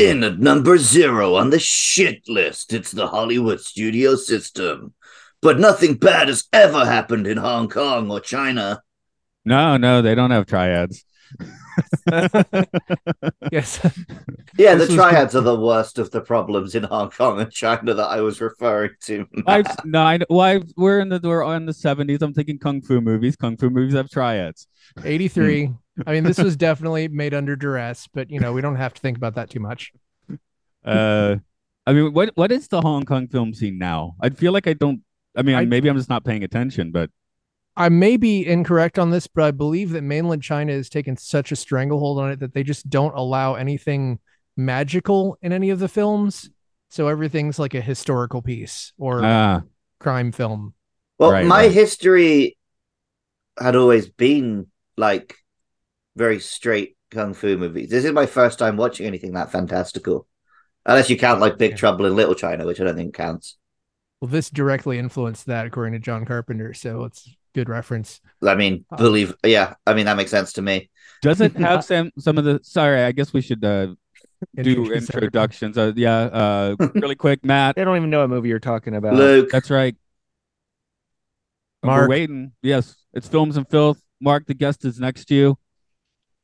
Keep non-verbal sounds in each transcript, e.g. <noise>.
In at number zero on the shit list, it's the Hollywood studio system. But nothing bad has ever happened in Hong Kong or China. No, no, they don't have triads. <laughs> Yes. Yeah, This the was triads are the worst of the problems in Hong Kong and China that I was referring to. I've, <laughs> no, I, well, I, we're in the we're in the seventies. I'm thinking kung fu movies. Kung fu movies have triads. 83. I mean, this was definitely made under duress, but you know, we don't have to think about that too much. Uh, I mean, what what is the Hong Kong film scene now? I feel like I don't. I mean, I- maybe I'm just not paying attention, but I may be incorrect on this, but I believe that mainland China has taken such a stranglehold on it that they just don't allow anything magical in any of the films. So everything's like a historical piece or ah, crime film. Well, Right, my right. history had always been like very straight kung fu movies. This is my first time watching anything that fantastical. Unless you count like Big Yeah. Trouble in Little China, which I don't think counts. Well, this directly influenced that, according to John Carpenter. So it's good reference. I mean, Oh. believe, yeah, I mean, that makes sense to me. does it <laughs> have some some of the? Sorry, I guess we should uh, do introductions. Uh, yeah, uh, <laughs> really quick, Matt. They don't even know what movie you're talking about. Luke, That's right. Mark. We're waiting. Yes, it's films and filth. Mark, the guest is next to you.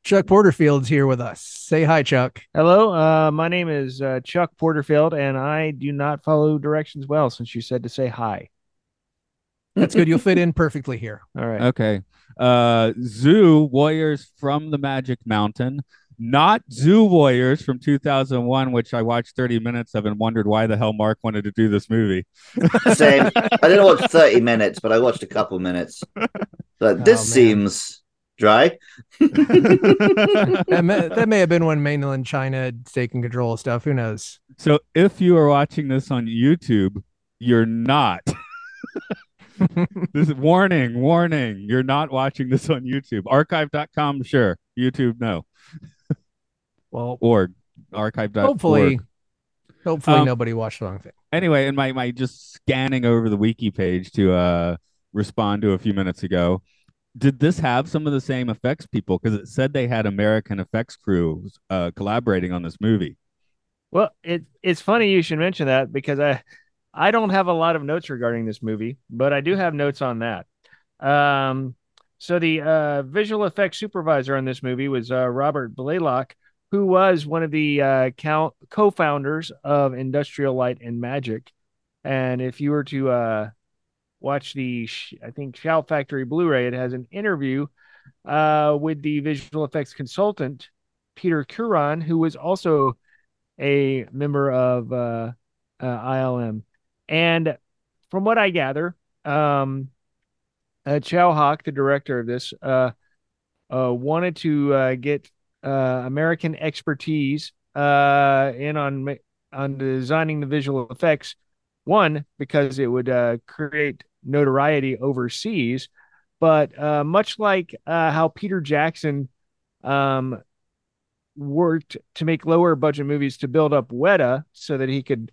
Chuck Porterfield's here with us. Say hi, Chuck. Hello, uh, my name is uh, Chuck Porterfield, and I do not follow directions well since you said to say hi. That's good. You'll fit <laughs> in perfectly here. All right. Okay. Uh, Zu Warriors from the Magic Mountain, not Zu Warriors from 2001, which I watched 30 minutes of and wondered why the hell Mark wanted to do this movie. <laughs> same. I didn't watch <laughs> 30 minutes, but I watched a couple minutes. But this Oh, seems dry. That may, <laughs> that may have been when mainland China had taken control of stuff. Who knows? so if you are watching this on YouTube, you're not. <laughs> this is warning, warning. You're not watching this on YouTube. Archive.com, sure. YouTube, no. Well, Org. Archive.org. hopefully, hopefully Um, nobody watched the wrong thing. anyway, in my my just scanning over the wiki page to uh respond to a few minutes ago, did this have some of the same effects people? Because it said they had American effects crews uh collaborating on this movie. Well, it it's funny you should mention that because I I don't have a lot of notes regarding this movie, but I do have notes on that. Um, so the uh, visual effects supervisor on this movie was uh, Robert Blalack, who was one of the uh, co-founders of Industrial Light and Magic. And if you were to uh, watch the, I think Shout Factory Blu-ray, it has an interview uh, with the visual effects consultant Peter Kuran, who was also a member of uh, uh, ILM. And from what I gather, um, uh, Tsui Hark, the director of this, uh, uh, wanted to get American expertise in on on designing the visual effects. One, because it would uh, create notoriety overseas, but uh, much like uh, how Peter Jackson um, worked to make lower budget movies to build up Weta so that he could,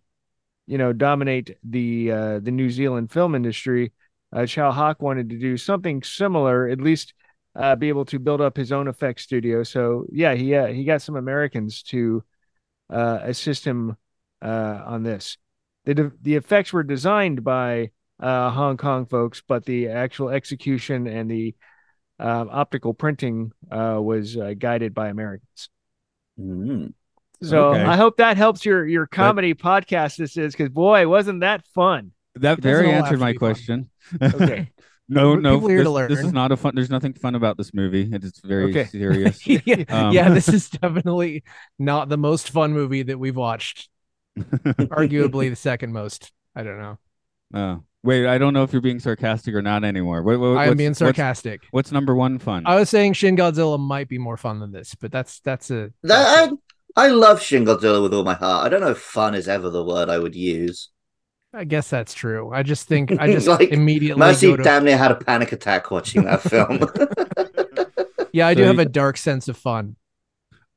you know, dominate the uh, the New Zealand film industry. Uh, Tsui Hark wanted to do something similar, at least uh, be able to build up his own effects studio. So yeah, he uh, he got some Americans to uh, assist him uh, on this. The the effects were designed by uh, Hong Kong folks, but the actual execution and the uh, optical printing uh, was uh, guided by Americans. Mm. So Okay. I hope that helps your your comedy podcast. This is because boy, wasn't that fun? That It very answered my question. Okay. <laughs> no, no, are to this, this is not a fun. There's nothing fun about this movie. It is very Okay. serious. <laughs> yeah, Um, yeah, this is definitely not the most fun movie that we've watched. Arguably the second most. I don't know. Oh, wait, I don't know if you're being sarcastic or not anymore. What, what, I am being sarcastic. What's, number one fun? I was saying Shin Godzilla might be more fun than this, but that's that's a That, I, I love Shin Godzilla with all my heart. I don't know if fun is ever the word I would use. I guess that's true. I just think I just <laughs> Like, immediately Mercy go to, damn near had a panic attack watching that <laughs> film. yeah, I So do have you- a dark sense of fun.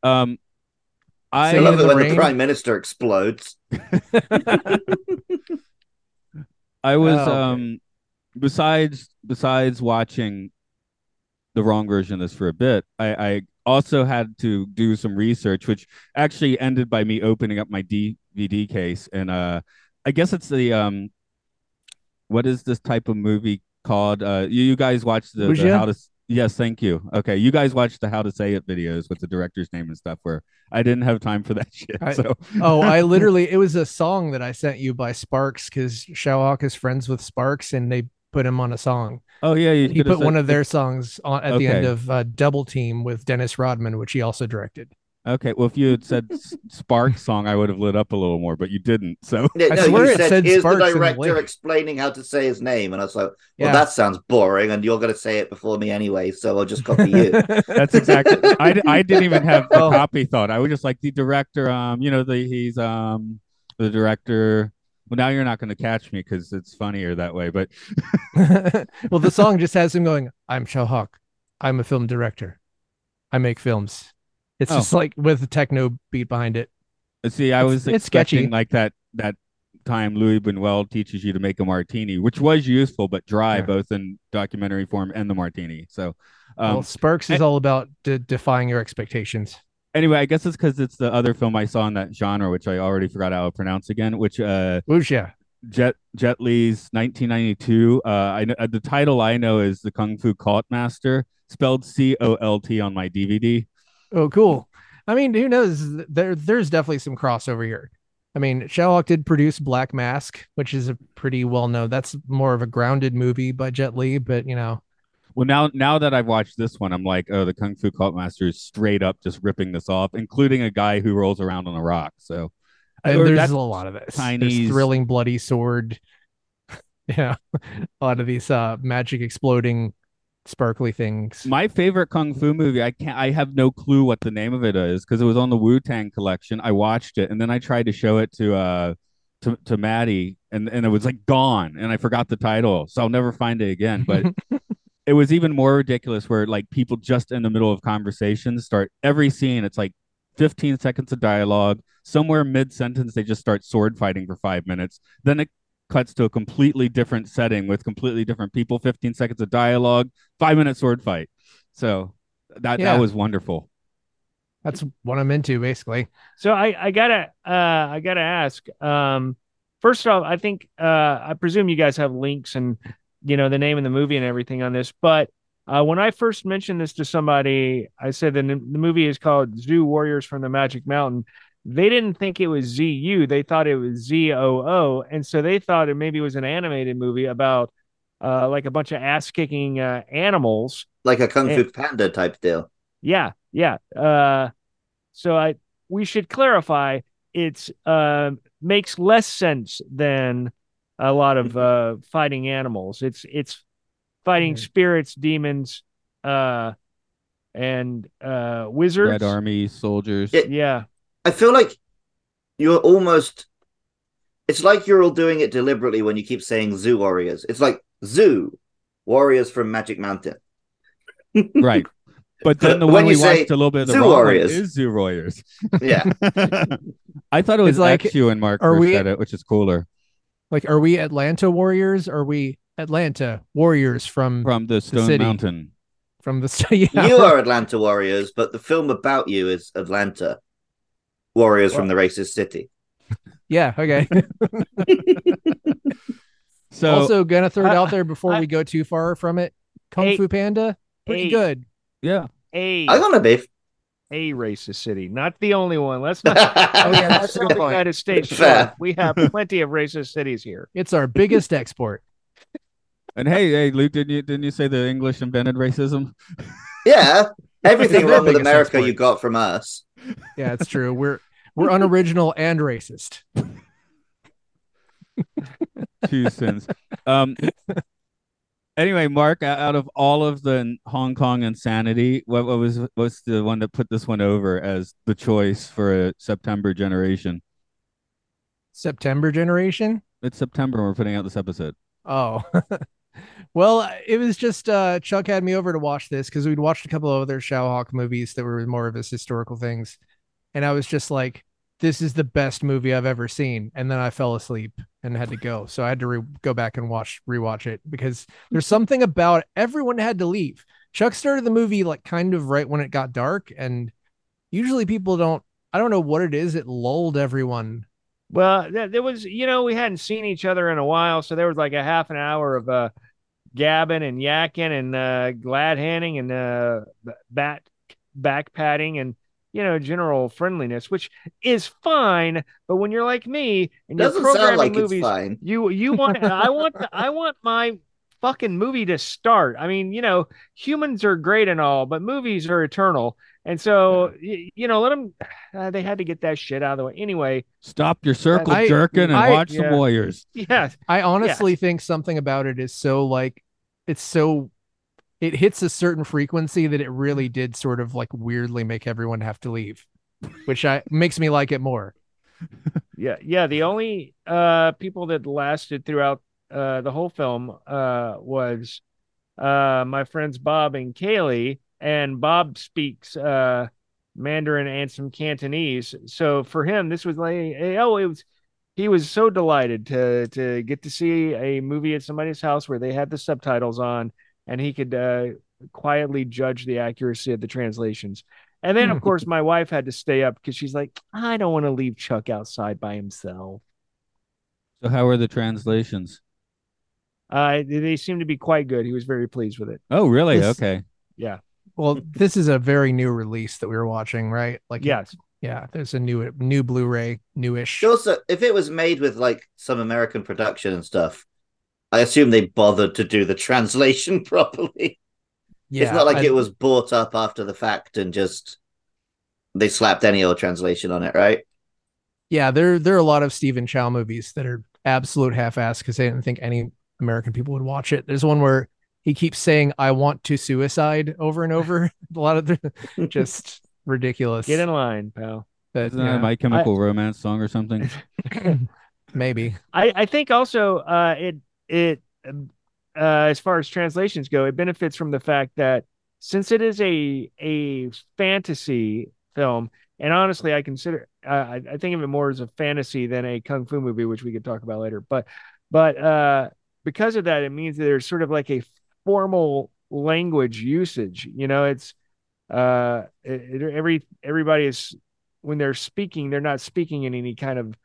Um, I I love it the when rain. the prime minister explodes. <laughs> <laughs> I was Oh, um besides besides watching the wrong version of this for a bit, I, I also had to do some research, which actually ended by me opening up my DVD case and uh I guess it's the um what is this type of movie called? Uh you, you guys watched the, the how to s- Yes, thank you. Okay, you guys watched the how to say it videos with the director's name and stuff where I didn't have time for that <laughs> shit. I- so oh, I <laughs> literally it was a song that I sent you by Sparks because Tsui Hark is friends with Sparks and they put him on a song. Oh yeah, you He put one of their songs on at the end of uh, Double Team with Dennis Rodman, which he also directed. Okay, well, if you had said <laughs> Spark song, I would have lit up a little more, but you didn't. So Yeah, I swear you it said, said here's Sparks the in the director explaining how to say his name. And I was like, well, Yeah. that sounds boring. And you're going to say it before me anyway. So I'll just copy you. <laughs> that's exactly. I, I didn't even have the Oh. copy thought. I was just like the director. Um, you know, the he's um the director. Well, now you're not going to catch me because it's funnier that way. But <laughs> well, the song just has him going, I'm Tsui Hark. I'm a film director. I make films. It's Oh. just like with a techno beat behind it. uh, see, I was it's expecting sketchy. like that that time Luis Buñuel teaches you to make a martini, which was useful but dry Yeah. both in documentary form and the martini. So, um, well, Sparks is I- all about de- defying your expectations. anyway, I guess it's because it's the other film I saw in that genre, which I already forgot how to pronounce again. Which uh, Wuxia. Jet Jet Li's 1992. Uh, I know uh, the title I know is the Kung Fu Cult Master, spelled C O L T on my DVD. Oh, cool. I mean, who knows? There, there's definitely some crossover here. I mean, Tsui Hark did produce Black Mask, which is a pretty well known. That's more of a grounded movie by Jet Li, but you know, Well, now now that I've watched this one, I'm like, oh, the Kung Fu Cult Master is straight up just ripping this off, including a guy who rolls around on a rock. So, and there's a lot of this. Chinese- There's thrilling bloody sword. <laughs> yeah, a lot of these uh magic exploding, sparkly things. My favorite kung fu movie, I can't I have no clue what the name of it is because it was on the Wu Tang collection. I watched it and then I tried to show it to uh to, to Maddie and, and it was like gone and I forgot the title. So I'll never find it again. But <laughs> it was even more ridiculous where like people just in the middle of conversations start every scene, it's like 15 seconds of dialogue. Somewhere mid sentence, they just start sword fighting for five minutes. Then it cuts to a completely different setting with completely different people, 15 seconds of dialogue, five minute sword fight. So that Yeah. that was wonderful. That's what I'm into, basically. So I, I gotta uh I gotta ask. Um first off, I think uh I presume you guys have links and you know the name of the movie and everything on this, but uh when I first mentioned this to somebody, I said the, the movie is called Zu Warriors from the Magic Mountain. They didn't think it was ZU, they thought it was ZOO, and so they thought it maybe was an animated movie about uh like a bunch of ass kicking uh animals like a Kung Fu. Panda type deal. yeah, yeah. Uh, so I we should clarify it's uh, makes less sense than a lot of uh, fighting animals. It's it's fighting Mhm. spirits, demons, uh, and uh, wizards. Red Army soldiers. Yeah. Yeah, I feel like you're almost. It's like you're all doing it deliberately when you keep saying Zoo Warriors. It's like Zoo Warriors from Magic Mountain. <laughs> right. But then the When one you we say watched a little bit of the Zoo wrong one Warriors. is Zoo Warriors. Yeah. <laughs> I thought it was It's like, like you and Mark are we- said it, which is cooler. Like, are we Atlanta Warriors? Or are we Atlanta Warriors from From the Stone city. Mountain. from the st- <laughs> yeah, you are Atlanta Warriors, but the film about you is Atlanta Warriors from the racist city. <laughs> yeah, okay. <laughs> So also, gonna throw it out there before I- we go too far from it. Kung Hey- Fu Panda, pretty hey. good. yeah. a I got no beef. a racist city, not the only one. Let's not. <laughs> Oh yeah, that's a sell good the point. United States Fair. short. We have plenty of racist cities here. It's our biggest export. And hey, hey, Luke, didn't you didn't you say the English invented racism? yeah. Everything wrong with America export. you got from us. Yeah, it's true. We're we're unoriginal and racist. <laughs> Two sins. Um, Anyway, Mark, out of all of the Hong Kong insanity, what, what was what's the one that put this one over as the choice for a September generation? September generation. It's September. We're putting out this episode. Oh, <laughs> well, it was just uh, Chuck had me over to watch this because we'd watched a couple of other Tsui Hark movies that were more of his historical things, and I was just like, "This is the best movie I've ever seen." And then I fell asleep and had to go, so I had to re- go back and watch rewatch it because there's something about everyone had to leave. Chuck started the movie like kind of right when it got dark, and usually people don't. I don't know what it is. It lulled everyone Well, there was, you know, we hadn't seen each other in a while, so there was like a half an hour of uh, gabbing and yakking and uh, glad handing and uh, bat back patting and you know general friendliness, which is fine. But when you're like me and you're Doesn't programming sound like movies, it's fine. you you want I want the, I want my fucking movie to start. I mean, you know, humans are great and all, but movies are eternal. And so, y- you know, let them. Uh, they had to get that shit out of the way. Anyway, Stop your circle I- jerking and I- watch yeah. some Warriors. <laughs> yeah, I honestly think something about it is so like it's so it hits a certain frequency that it really did sort of like weirdly make everyone have to leave, which I makes me like it more. yeah, yeah. The only uh people that lasted throughout uh the whole film uh was uh my friends Bob and Kaylee, and Bob speaks uh Mandarin and some Cantonese. So for him, this was like oh, it was he was so delighted to to get to see a movie at somebody's house where they had the subtitles on and he could uh quietly judge the accuracy of the translations. And then of course my wife had to stay up because she's like, I don't want to leave Chuck outside by himself. So how are the translations? Uh they seem to be quite good. He was very pleased with it. Oh, really? This- Okay. Yeah. Well, this is a very new release that we were watching, right? Like Yes. yeah, there's a new new Blu-ray, newish. Also, if it was made with like some American production and stuff, I assume they bothered to do the translation <laughs> properly. Yeah, it's not like I- it was bought up after the fact and just they slapped any old translation on it, right? Yeah, there there are a lot of Stephen Chow movies that are absolute half-ass because they didn't think any American people would watch it. There's one where he keeps saying "I want to suicide" over and over. <laughs> a lot of the <laughs> just ridiculous. Get in line, pal. But, Isn't that a My Chemical Romance song or something? maybe. I, I think also uh, it it uh, as far as translations go, it benefits from the fact that since it is a a fantasy film, and honestly, I consider uh, I, I think of it more as a fantasy than a kung fu movie, which we could talk about later. But but uh, because of that, it means that there's sort of like a formal language usage. You know, it's uh, it, it- every everybody is when they're speaking, they're not speaking in any kind of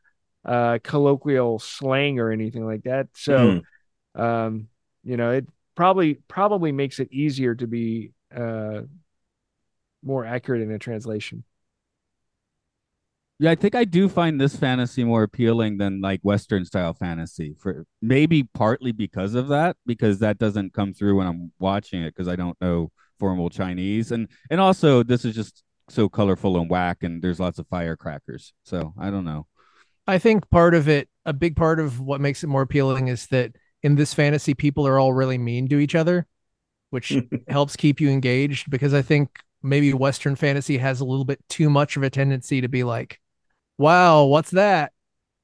uh colloquial slang or anything like that so um you know it probably probably makes it easier to be uh more accurate in a translation Yeah, I think I do find this fantasy more appealing than like Western style fantasy for maybe partly because of that, because that doesn't come through when I'm watching it because I don't know formal Chinese. And and also this is just so colorful and whack and there's lots of firecrackers. So I don't know. I think part of it, a big part of what makes it more appealing is that in this fantasy, people are all really mean to each other, which <laughs> helps keep you engaged because I think maybe Western fantasy has a little bit too much of a tendency to be like, wow, what's that?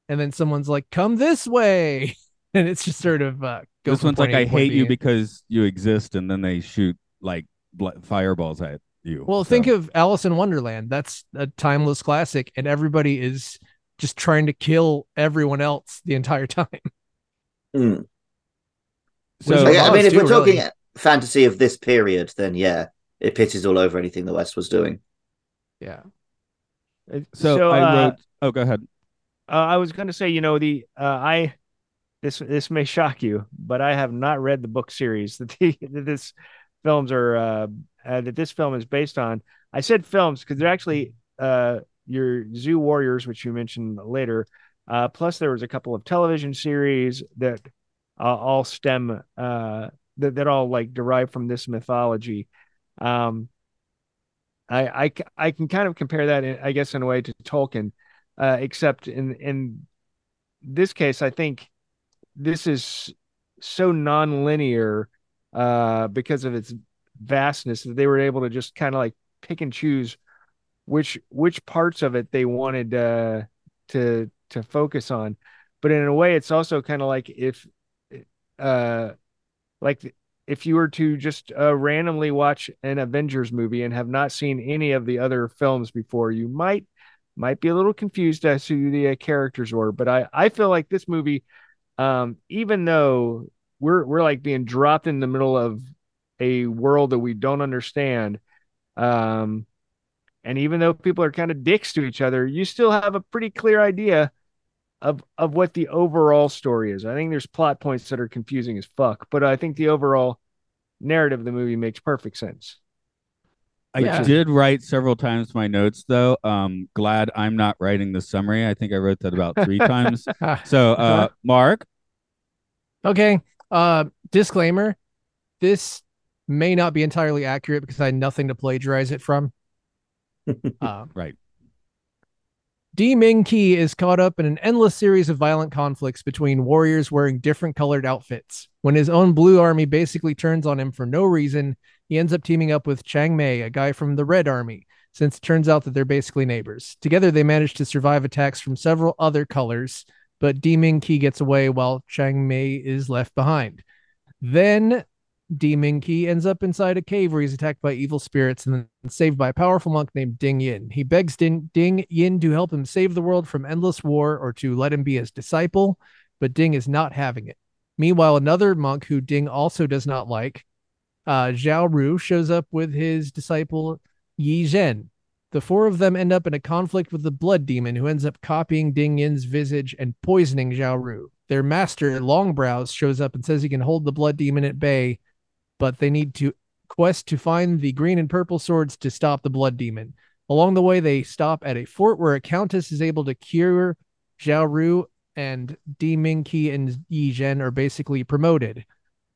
And then someone's like, come this way. <laughs> And it's just sort of uh, go this one's like point A I to point hate you because you exist and then they shoot like bl- fireballs at you. Well, So- think of Alice in Wonderland. That's a timeless classic, and everybody is just trying to kill everyone else the entire <laughs> time. Hmm. So I, I mean, if we're talking really. fantasy of this period, then yeah, it pisses all over anything the West was doing. Yeah. Uh, so, I uh, wrote oh go ahead. uh, i was going to say you know the uh i this this may shock you but i have not read the book series <laughs> that, the, that this films are uh, uh that this film is based on i said films because they're actually uh your zu warriors which you mentioned later uh plus there was a couple of television series that uh, all stem uh that, that all like derive from this mythology um I, I, I can kind of compare that, in, I guess, in a way to Tolkien, uh, except in in this case, I think this is so non-linear uh, because of its vastness that they were able to just kind of like pick and choose which which parts of it they wanted uh, to to focus on. But in a way, it's also kind of like if uh, like if you were to just uh, randomly watch an Avengers movie and have not seen any of the other films before, you might might be a little confused as to who the uh, characters were. But I I feel like this movie, um, even though we're we're like being dropped in the middle of a world that we don't understand, um, and even though people are kind of dicks to each other, you still have a pretty clear idea of of what the overall story is. I think there's plot points that are confusing as fuck, but I think the overall narrative of the movie makes perfect sense. I Yeah. did write several times my notes though. Um, glad I'm not writing the summary. I think I wrote that about three times. <laughs> So, uh, Mark, Okay. Uh, disclaimer: This may not be entirely accurate because I had nothing to plagiarize it from. Uh, <laughs> Right. Di Ming Qi is caught up in an endless series of violent conflicts between warriors wearing different colored outfits. When his own blue army basically turns on him for no reason, he ends up teaming up with Chang Mei, a guy from the Red Army, since it turns out that they're basically neighbors. Together, they manage to survive attacks from several other colors, but Di Ming Qi gets away while Chang Mei is left behind. Then Di Ming ends up inside a cave where he's attacked by evil spirits and then saved by a powerful monk named Ding Yin. He begs Ding, Ding Yin to help him save the world from endless war or to let him be his disciple, but Ding is not having it. Meanwhile, another monk who Ding also does not like, uh, Zhao Ru, shows up with his disciple Yi Zhen. The four of them end up in a conflict with the blood demon who ends up copying Ding Yin's visage and poisoning Zhao Ru. Their master, Longbrows, shows up and says he can hold the blood demon at bay, but they need to quest to find the green and purple swords to stop the blood demon. Along the way, they stop at a fort where a countess is able to cure Zhao Ru, and Di Mingqi and Yi Zhen are basically promoted.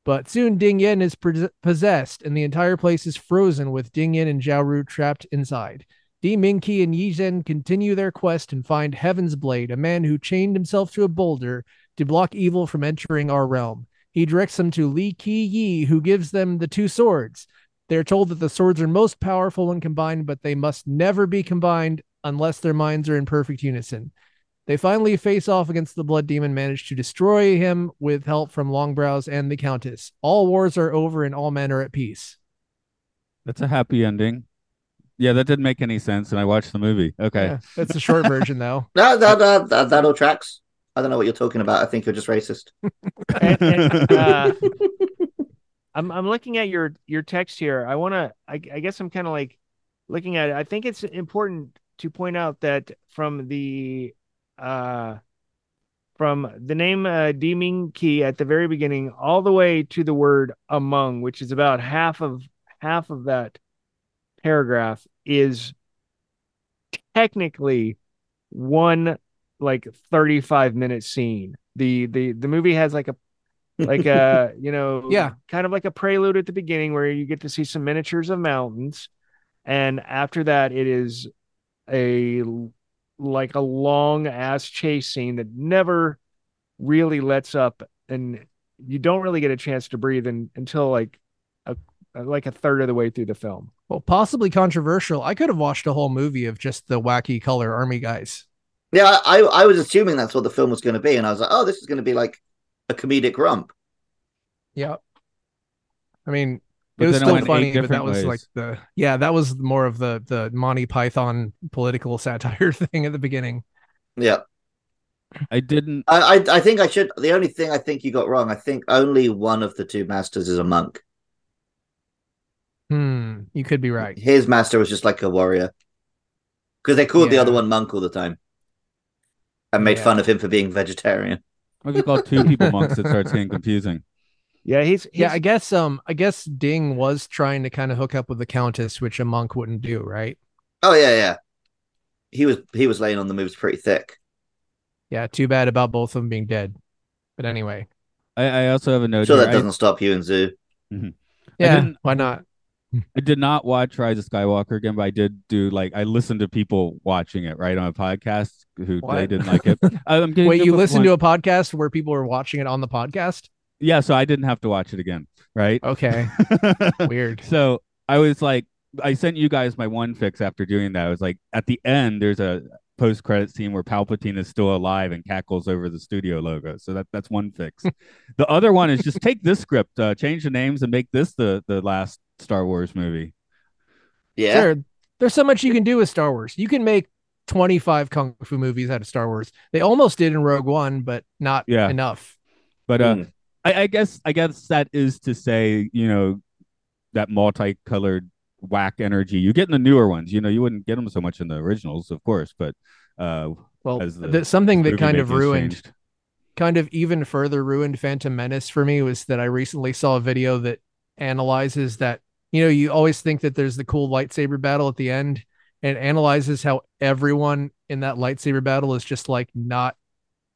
But soon Ding Yin is possessed, and the entire place is frozen with Ding Yin and Zhao Ru trapped inside. Di Mingqi and Yi Zhen continue their quest and find Heaven's Blade, a man who chained himself to a boulder to block evil from entering our realm. He directs them to Li Qi Yi, who gives them the two swords. They're told that the swords are most powerful when combined, but they must never be combined unless their minds are in perfect unison. They finally face off against the blood demon, manage to destroy him with help from Longbrows and the Countess. All wars are over and all men are at peace. that's a happy ending. Yeah, that didn't make any sense, and I watched the movie. Okay. Yeah, that's the short version, though. No, <laughs> that, that, that, that all tracks. I don't know what you're talking about. I think you're just racist. <laughs> And- and, uh, <laughs> I'm I'm looking at your your text here. I want to. I, I guess I'm kind of like looking at it. I think it's important to point out that from the uh from the name uh, Di Ming Qi at the very beginning, all the way to the word among, which is about half of half of that paragraph, is technically one like 35 minute scene. The the the movie has like a like uh, a <laughs> you know Yeah. kind of like a prelude at the beginning where you get to see some miniatures of mountains and after that it is a like a long ass chase scene that never really lets up and you don't really get a chance to breathe in, until like a like a third of the way through the film Well, possibly controversial. I could have watched a whole movie of just the wacky color army guys. Yeah, I, I was assuming that's what the film was going to be, and I was like, oh, this is going to be like a comedic romp. Yeah. I mean, But it was still funny, but that was ways. like the yeah, that was more of the the Monty Python political <laughs> satire thing at the beginning. Yeah, I didn't. I, I, I think I should. The only thing I think you got wrong, I think only one of the two masters is a monk. Hmm, you could be right. His master was just like a warrior, because they called the other one monk all the time, and made Yeah. fun of him for being vegetarian. What if you call two people monks? It starts getting confusing. <laughs> yeah he's, he's Yeah, I guess um I guess Ding was trying to kind of hook up with the Countess, which a monk wouldn't do, right? Oh yeah, yeah. He was he was laying on the moves pretty thick. Yeah, too bad about both of them being dead. But anyway. I, I also have a note. sure here. that I- doesn't stop you and Zoo. Yeah, didn't- why not? I did not watch Rise of Skywalker again, but I did do like I listened to people watching it right on a podcast who they didn't like it. <laughs> I'm getting Wait, you with listened one- to a podcast where people were watching it on the podcast? yeah, so I didn't have to watch it again, right? Okay. <laughs> Weird. So I was like, I sent you guys my one fix after doing that. I was like, at the end, there's a post credit scene where Palpatine is still alive and cackles over the studio logo. So that that's one fix. <laughs> the other one is just take this script, uh, change the names, and make this the the last Star Wars movie. Yeah. Sure. There's so much you can do with Star Wars. You can make 25 kung fu movies out of Star Wars. They almost did in Rogue One, but not Yeah. enough. But uh, Mm. I, I guess I guess that is to say, you know, that multicolored whack energy you get in the newer ones. You know, you wouldn't get them so much in the originals, of course, but uh, Well, As the th- something that kind of ruined, changed. kind of even further ruined Phantom Menace for me was that I recently saw a video that analyzes that. You know, you always think that there's the cool lightsaber battle at the end, and it analyzes how everyone in that lightsaber battle is just like not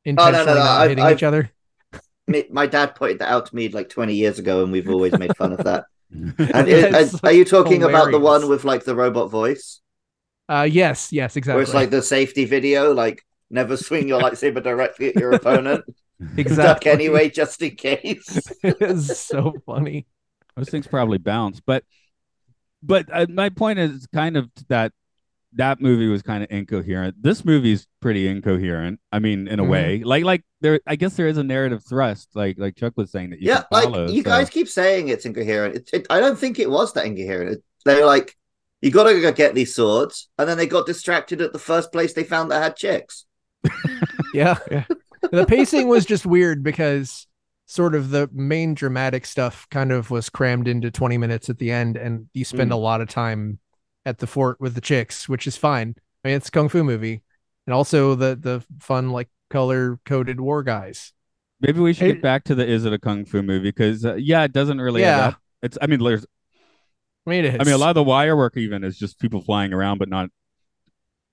Oh, no, no, no, not I've- hitting I've- each other. <laughs> My dad pointed that out to me like 20 years ago, and we've always made fun of that. <laughs> And Yeah, is- are- are you talking about the one with like the robot voice? Uh, yes, yes, Where exactly. it's like the safety video, like never swing your lightsaber directly at your opponent. <laughs> Exactly. Duck anyway, just in case. it's so funny. Those things probably bounce, but but uh, my point is kind of that that movie was kind of incoherent. This movie's pretty incoherent. I mean, in a Mhm. way, like like there, I guess there is a narrative thrust, like like Chuck was saying that you yeah, follow. like you so- guys keep saying it's incoherent. It, it, I don't think it was that incoherent. It- They're like, you got to go get these swords, and then they got distracted at the first place they found that had chicks. <laughs> Yeah. <laughs> the pacing was just weird because sort of the main dramatic stuff kind of was crammed into 20 minutes at the end and you spend Mm. a lot of time at the fort with the chicks which is fine i mean it's a kung fu movie and also the the fun like color coded war guys Maybe we should It- get back to the is it a kung fu movie because uh, yeah, it doesn't really Yeah. It's I mean there's i mean it is I mean a lot of the wire work even is just people flying around but not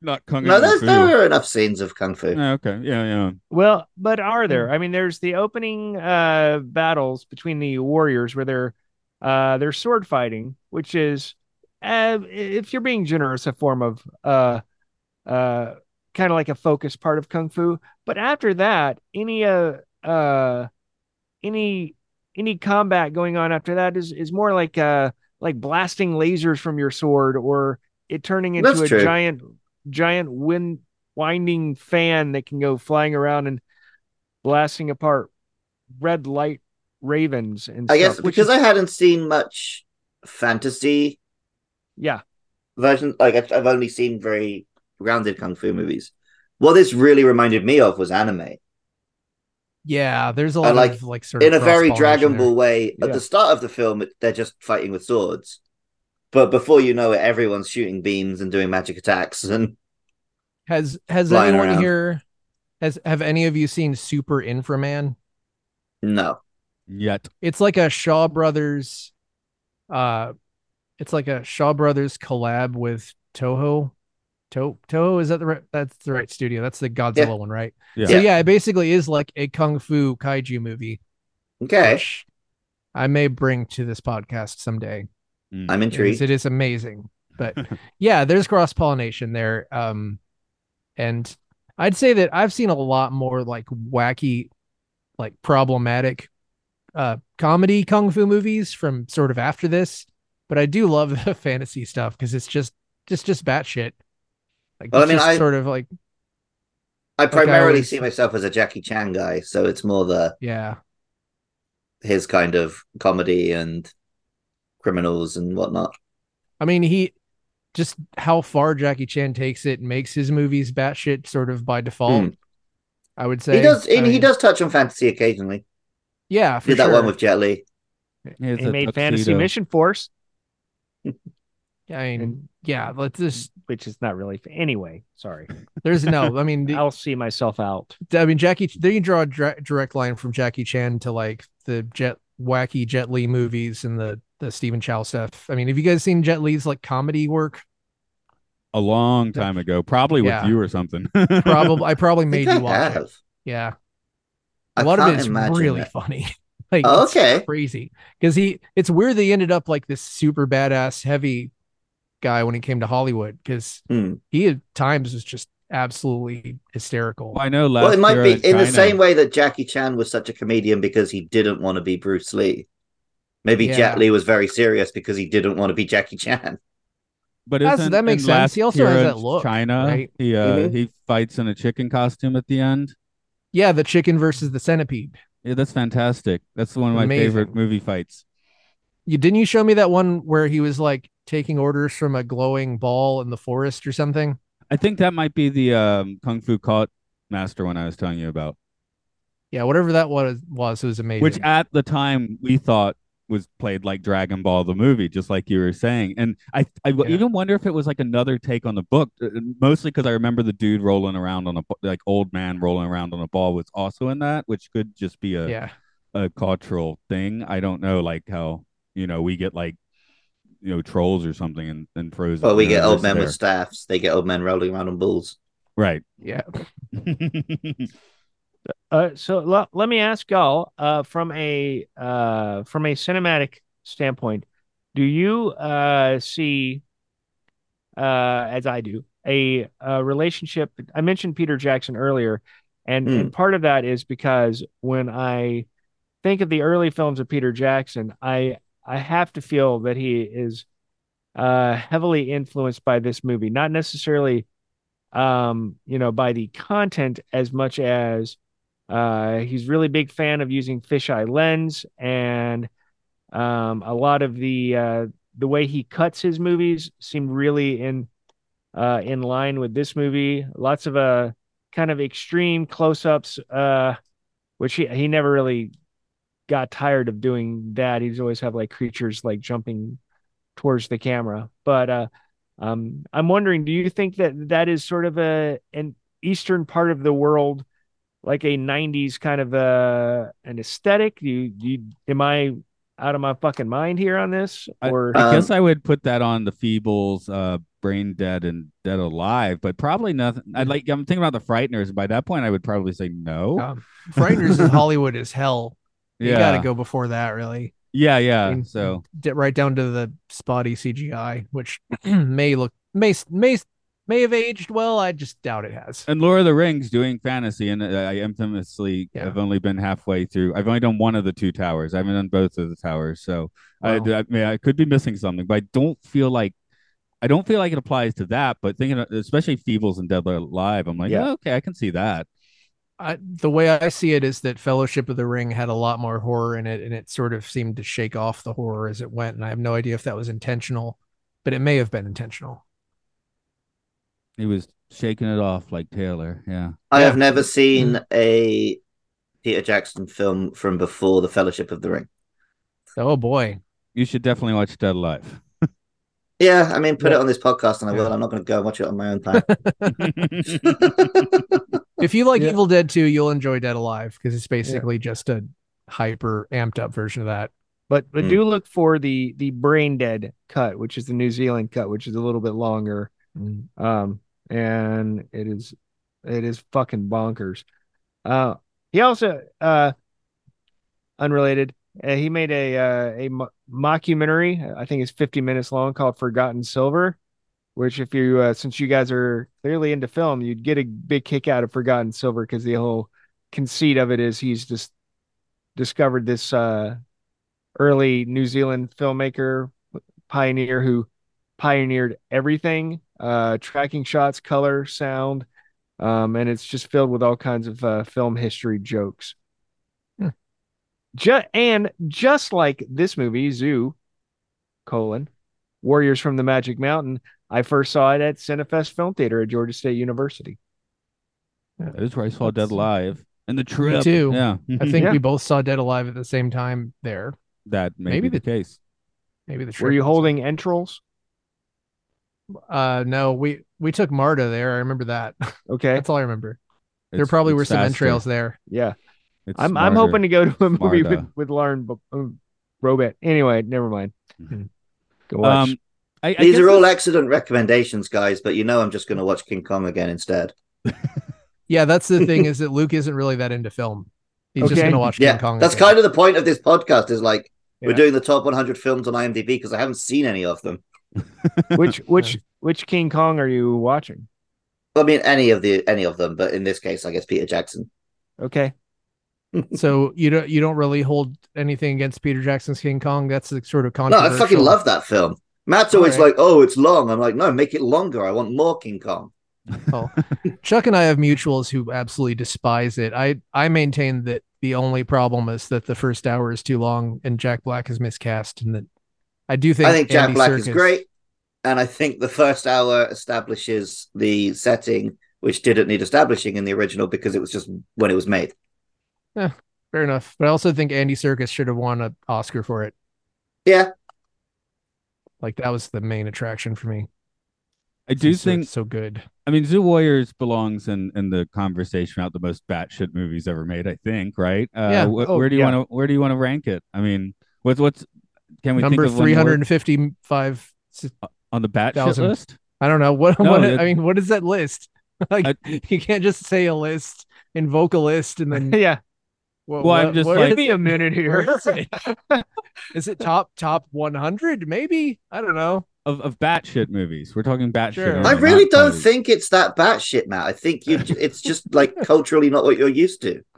not kung No, there's, fu. there were enough scenes of kung fu. Yeah, okay, yeah, yeah. Well, but are there? I mean, there's the opening uh battles between the warriors where they're uh they're sword fighting, which is uh if you're being generous, a form of uh uh kind of like a focus part of kung fu. But after that, any uh uh any any combat going on after that is is more like uh like blasting lasers from your sword or it turning into That's a true. giant giant wind winding fan that can go flying around and blasting apart red light ravens and I stuff, guess because is- I hadn't seen much fantasy yeah version, like I- I've only seen very grounded kung fu movies. What this really reminded me of was anime. yeah there's a lot like, of like sort in a of very cross-pollination Dragon. Ball way. At Yeah. the start of the film, they're just fighting with swords, but before you know it, everyone's shooting beams and doing magic attacks. And has has anyone around. here has have any of you seen super inframan no, Yet it's like a Shaw Brothers uh it's like a Shaw Brothers collab with Toho. To- Toho is that the right that's the right studio. That's the Godzilla Yeah. one, right? Yeah. So yeah, it basically is like a kung fu kaiju movie. okay, I may bring to this podcast someday. Mm. I'm intrigued. It is amazing. But <laughs> yeah, there's cross pollination there. Um, and I'd say that I've seen a lot more like wacky, like problematic, uh, comedy kung fu movies from sort of after this. But I do love <laughs> the fantasy stuff because it's just just just batshit. Like Well, I mean, I- sort of like I I primarily always- see myself as a Jackie Chan guy, so it's more the yeah. his kind of comedy and criminals and whatnot. I mean, he just how far Jackie Chan takes it makes his movies batshit sort of by default. Hmm. I would say he does, I and he does touch on fantasy occasionally. Yeah, for Did that sure. one with Jet Li. Here's he a made fantasy mission force <laughs> I mean, and- yeah, let's just which is not really anyway sorry there's no. I mean, <laughs> the, i'll see myself out I mean, Jackie. Then you draw a dra- direct line from Jackie Chan to like the Jet wacky Jet Li movies and the the Stephen Chow stuff. I mean, have you guys seen Jet Li's like comedy work? a long time ago, probably with Yeah. you or something. <laughs> Probably, I probably made think you I watch it. Yeah, I a lot of can't it is really it. funny. <laughs> like, Oh, it's okay. crazy because he. It's weird that he ended up like this super badass heavy guy when he came to Hollywood because Hmm. he at times was just absolutely hysterical. Well, I know last Well, it might be at in the same way that Jackie Chan was such a comedian because he didn't want to be Bruce Lee. Maybe Yeah. Jet Li was very serious because he didn't want to be Jackie Chan. But isn't that makes sense. last He also has year that look, China, right? he uh, Mhm. he fights in a chicken costume at the end. Yeah, the chicken versus the centipede. Yeah, that's fantastic. That's one of my Amazing. favorite movie fights. You didn't you show me that one where he was like taking orders from a glowing ball in the forest or something? I think that might be the um, Kung Fu Cult Master one I was telling you about, Yeah, whatever that was was it was amazing. which at the time we thought was played like Dragon Ball the movie, just like you were saying. And I Yeah. even wonder if it was like another take on the book, uh, mostly because I remember the dude rolling around on a like old man rolling around on a ball was also in that, which could just be a yeah. a cultural thing. I don't know, like how you know we get like you know trolls or something and and frozen. Well, we get old universe men there. with staffs. They get old men rolling around on bulls. right. Yeah. <laughs> <laughs> Uh, so l- let me ask y'all, uh, from a uh, from a cinematic standpoint, do you uh, see, uh, as I do, a, a relationship? I mentioned Peter Jackson earlier, and Hmm. and part of that is because when I think of the early films of Peter Jackson, I I have to feel that he is uh, heavily influenced by this movie, not necessarily, um, you know, by the content as much as uh, he's really big fan of using fisheye lens and um, a lot of the uh, the way he cuts his movies seemed really in uh, in line with this movie. Lots of uh, kind of extreme close-ups, uh, which he he never really got tired of doing that. He'd always have like creatures like jumping towards the camera. But uh, um, I'm wondering, do you think that that is sort of a an eastern part of the world? Like a 90s kind of uh an aesthetic you, you am i out of my fucking mind here on this or I Um, guess I would put that on the Feebles, uh, Brain Dead, and Dead Alive, but probably nothing. I'd like. I'm thinking about the Frighteners. By that point, I would probably say no. Um, Frighteners <laughs> is Hollywood as hell. You yeah, got to go before that, really. yeah, yeah. I mean, so di- right down to the spotty CGI, which <clears throat> may look may may may have aged well. I just doubt it has. and Lord of the Rings doing fantasy, and I infamously Yeah. have only been halfway through. I've only done one of the two towers. I haven't done both of the towers, so I, Wow. I mean I could be missing something, but I don't feel like. I don't feel like it applies to that, but thinking, of- especially Feebles and Dead Live, I'm like, Yeah. yeah, okay, I can see that. I, the way I see it is that Fellowship of the Ring had a lot more horror in it, and it sort of seemed to shake off the horror as it went. And I have no idea if that was intentional, but it may have been intentional. He was shaking it off like Taylor. Yeah. I Yeah. have never seen a Peter Jackson film from before the Fellowship of the Ring. Oh boy, You should definitely watch Dead Alive. <laughs> Yeah, I mean, put Yeah. it on this podcast and I will. Yeah. I'm not going to go and watch it on my own time. <laughs> if you like Yeah. Evil Dead 2, you'll enjoy Dead Alive because it's basically just a hyper amped up version of that. but but Hmm. do look for the the brain dead cut which is the new zealand cut which is a little bit longer um and it is it is fucking bonkers. Uh he also uh unrelated uh, he made a uh, a mo- mockumentary i think it's 50 minutes long called forgotten silver which if you uh, since you guys are clearly into film you'd get a big kick out of forgotten silver because the whole conceit of it is he's just discovered this uh early new zealand filmmaker pioneer who pioneered everything uh tracking shots color sound um and it's just filled with all kinds of uh, film history jokes Hmm. Ju- and just like this movie zu colon warriors from the magic mountain i first saw it at cinefest film theater at georgia state university Yeah, That is where I saw Dead Alive. And the trip. too. Yeah. I think <laughs> Yeah. we both saw Dead Alive at the same time there. that may Maybe be the, the- case. Maybe the were you holding entrails Uh, no, we we took Marta there. I remember that. <laughs> okay That's all I remember. there probably were some faster. entrails there. yeah It's I'm I'm hoping to go to a movie with with Lauren Bo- um, Robett. Anyway, never mind. Mhm. Go watch. Um, I, I These are all it's- excellent recommendations, guys, but you know I'm just going to watch King Kong again instead. <laughs> Yeah, that's the thing is <laughs> that Luke isn't really that into film. He's just gonna watch Yeah, King Kong. that's again. kind of the point of this podcast is like, Yeah. we're doing the top 100 films on IMDb because I haven't seen any of them. <laughs> which which which King Kong are you watching? I mean, any of the any of them, but in this case, I guess Peter Jackson. Okay. <laughs> So you don't you don't really hold anything against Peter Jackson's King Kong. That's the sort of controversial. No, I fucking love that film. Matt's always Alright. like, "Oh, it's long." I'm like, "No, make it longer. I want more King Kong." Oh. Chuck and I have mutuals who absolutely despise it. I I maintain that the only problem is that the first hour is too long and Jack Black is miscast, and that I do think I think Jack Andy Black is great, and I think the first hour establishes the setting, which didn't need establishing in the original because it was just when it was made. Yeah, fair enough, but I also think Andy Serkis should have won an Oscar for it. Yeah, Like that was the main attraction for me. I do He's think. so good. I mean, Zu Warriors belongs in in the conversation about the most batshit movies ever made. I think, right? Uh, Yeah. wh- Oh, where do you yeah. want to Where do you want to rank it? I mean, what's what's can we Number think of one three more hundred and fifty-five. Uh, on the batshit thousand. list? I don't know what. No, what it- I mean, what is that list? <laughs> like I- you can't just say a list, invoke a list, and then. <laughs> yeah. What, Well, I'm just what like- Give me a minute here. Where is it? Is it top top one hundred? Maybe I don't know. Of of batshit movies, we're talking batshit. Sure. I really don't comedy. think it's that batshit, Matt. I think you. it's just like <laughs> culturally not what you're used to. <laughs>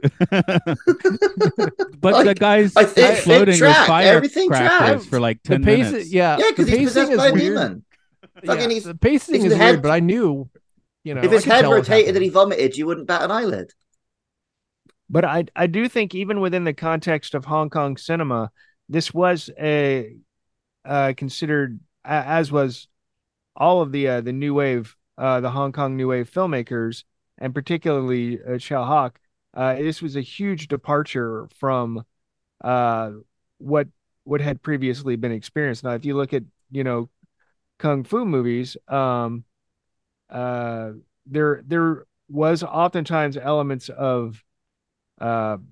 but Like, the guys I think it exploding tracked. with Everything firecrackers tracked. for like The ten pace, minutes. yeah, Yeah, because he's pacing possessed is by a weird. demon. Yeah, Fucking he's- the pacing his is head- weird, but I knew, you know, if his head rotated and he vomited, you wouldn't bat an eyelid. But I I do think even within the context of Hong Kong cinema, this was a uh, considered a- as was all of the uh, the new wave uh, the Hong Kong new wave filmmakers and particularly uh, Tsui Hark. Uh, this was a huge departure from uh, what what had previously been experienced. Now, if you look at you know kung fu movies, um, uh, there there was oftentimes elements of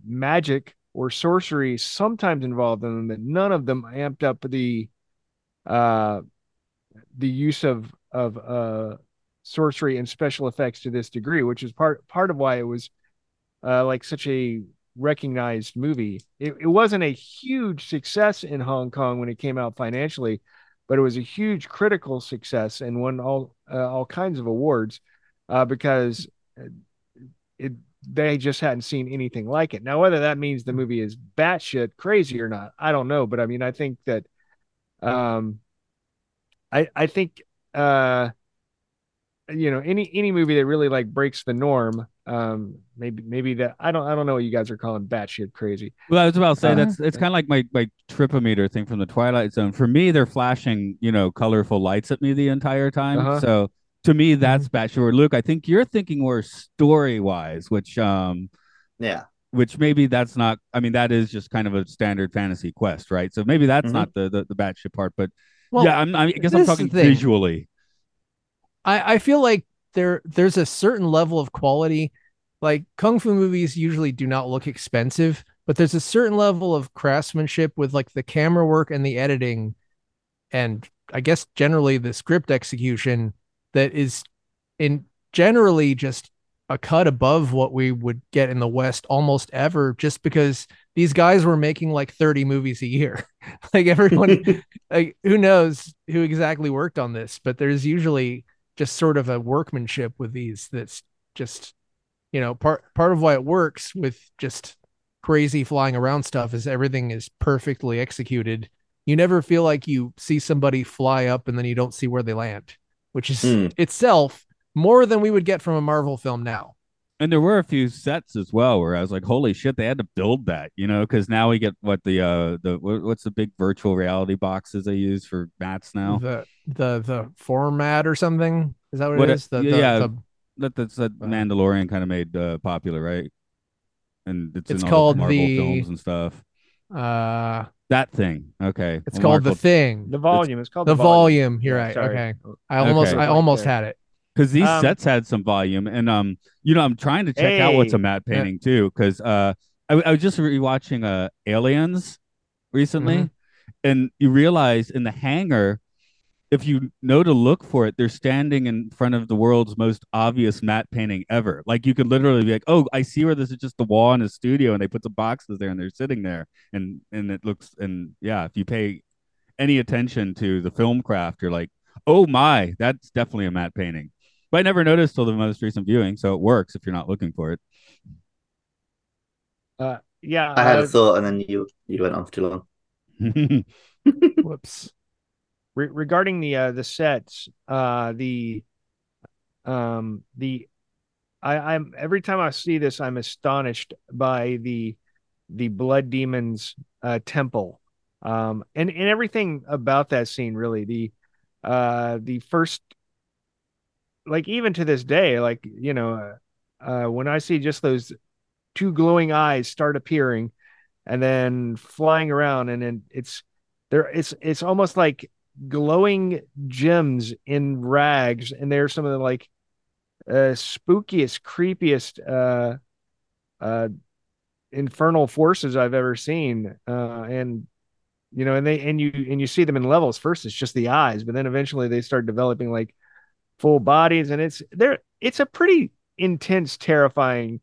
magic or sorcery sometimes involved in them, but none of them amped up the uh, the use of of uh, sorcery and special effects to this degree, which is part part of why it was uh, like such a recognized movie. It, it wasn't a huge success in Hong Kong when it came out financially, but it was a huge critical success and won all uh, all kinds of awards uh, because it they just hadn't seen anything like it. Now, whether that means the movie is batshit crazy or not, I don't know. But I mean, I think that, um, I I think uh, you know, any any movie that really like breaks the norm, um, maybe maybe that I don't I don't know what you guys are calling batshit crazy. Well, I was about to say Uh, that's it's kind of like my my tripometer thing from the Twilight Zone. For me, they're flashing you know colorful lights at me the entire time. Uh-huh. So to me, that's batshit. Or Luke, I think you're thinking more story wise, which um Yeah. Which maybe that's not. I mean, that is just kind of a standard fantasy quest, right? So maybe that's Mhm. not the the, the batshit part, but Well, yeah, I'm, I guess I'm talking thing. visually. I, I feel like there there's a certain level of quality. Like kung fu movies usually do not look expensive, but there's a certain level of craftsmanship with like the camera work and the editing, and I guess generally the script execution that is in generally just a cut above what we would get in the West almost ever, just because these guys were making like 30 movies a year. <laughs> like everyone <laughs> like who knows who exactly worked on this, but there's usually just sort of a workmanship with these that's just you know part part of why it works with just crazy flying around stuff is everything is perfectly executed you never feel like you see somebody fly up and then you don't see where they land which is Hmm. itself more than we would get from a marvel film now And there were a few sets as well where I was like, "Holy shit!" They had to build that, you know, because now we get what the uh the what's the big virtual reality boxes they use for mats now. the the the format or something is that what, What it a- is the, yeah, the- yeah. the- that that's that Uh, Mandalorian kind of made uh, popular, right? And it's, It's in all called the Marvel the- films and stuff. uh That thing, okay. it's Well, called Marvel- the thing The volume It's called the volume you're right sorry. okay i almost Okay. i almost had it because these Um, sets had some volume and um you know i'm trying to check out what's a Hey. matte painting too because uh I, I was just rewatching uh aliens recently Mhm. and you realize in the hangar if you know to look for it they're standing in front of the world's most obvious matte painting ever like you could literally be like oh i see where this is just the wall in a studio and they put some boxes there and they're sitting there and and it looks and yeah if you pay any attention to the film craft you're like oh my that's definitely a matte painting But I never noticed till the most recent viewing, so it works if you're not looking for it. Uh, yeah, I had uh, a thought, and then you you went on for too long. <laughs> Whoops. re- regarding the uh the sets uh the um the i i'm every time i see this i'm astonished by the the blood demons uh temple um and and everything about that scene really the uh the first like even to this day like you know uh, uh when i see just those two glowing eyes start appearing and then flying around and then it's there it's it's almost like glowing gems in rags and they're some of the like uh spookiest creepiest uh uh infernal forces i've ever seen. Uh and you know and they and you and you see them in levels. First it's just the eyes but then eventually they start developing like full bodies and it's there it's a pretty intense terrifying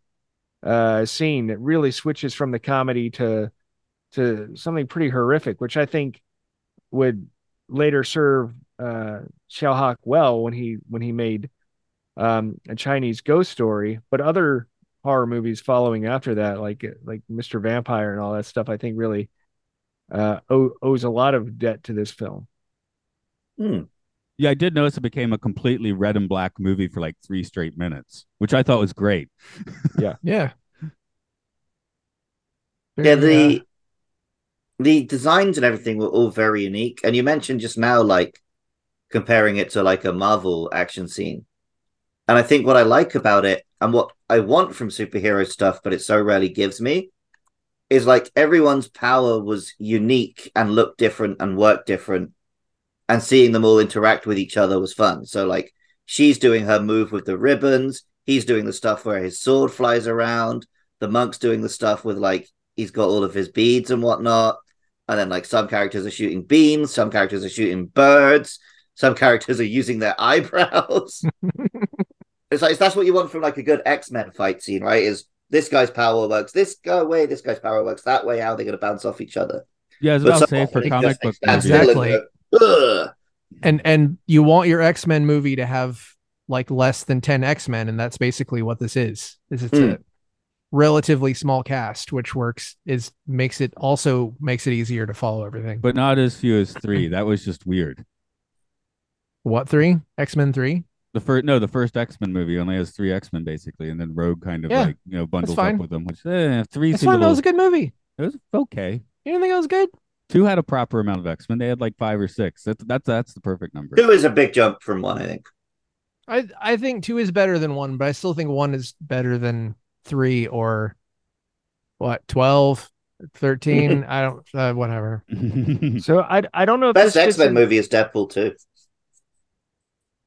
uh scene that really switches from the comedy to to something pretty horrific which i think would later serve uh Hark well when he when he made um a Chinese ghost story but other horror movies following after that like like Mr. Vampire and all that stuff I think really uh owe, owes a lot of debt to this film Hmm. Yeah, I did notice it became a completely red and black movie for like three straight minutes, which I thought was great. <laughs> Yeah. Yeah, Very, uh, the the designs and everything were all very unique. And you mentioned just now, like comparing it to like a Marvel action scene. And I think what I like about it and what I want from superhero stuff, but it so rarely gives me, is like everyone's power was unique and looked different and worked different. And seeing them all interact with each other was fun. So like she's doing her move with the ribbons, he's doing the stuff where his sword flies around, the monk's doing the stuff with like he's got all of his beads and whatnot. And then like some characters are shooting beams, some characters are shooting birds, some characters are using their <laughs> eyebrows. <laughs> it's like that's what you want from like a good X-Men fight scene, right? Is this guy's power works this go way, this guy's power works that way, how are they gonna bounce off each other? Yeah, I was But about to say for comic just, book like, movies. Exactly. Go, "Ugh." and and you want your x-men movie to have like less than 10 x-men and that's basically what this is is it's Hmm. a relatively small cast which works is makes it also makes it easier to follow everything but not as few as three. That was just weird. what three x-men three The first, no, the first X Men movie only has three X Men basically, and then Rogue kind of Yeah, like you know bundles up with them, which eh, three that's seemed a fine that was a good movie it was okay. you didn't think that was good Two had a proper amount of X Men. They had like five or six. That's that's that's the perfect number. Two is a big jump from one, I think. i i think two is better than one but i still think one is better than three or what 12 13 <laughs> i don't uh, whatever <laughs> so I I don't know if Best x-men in- movie is Deadpool 2.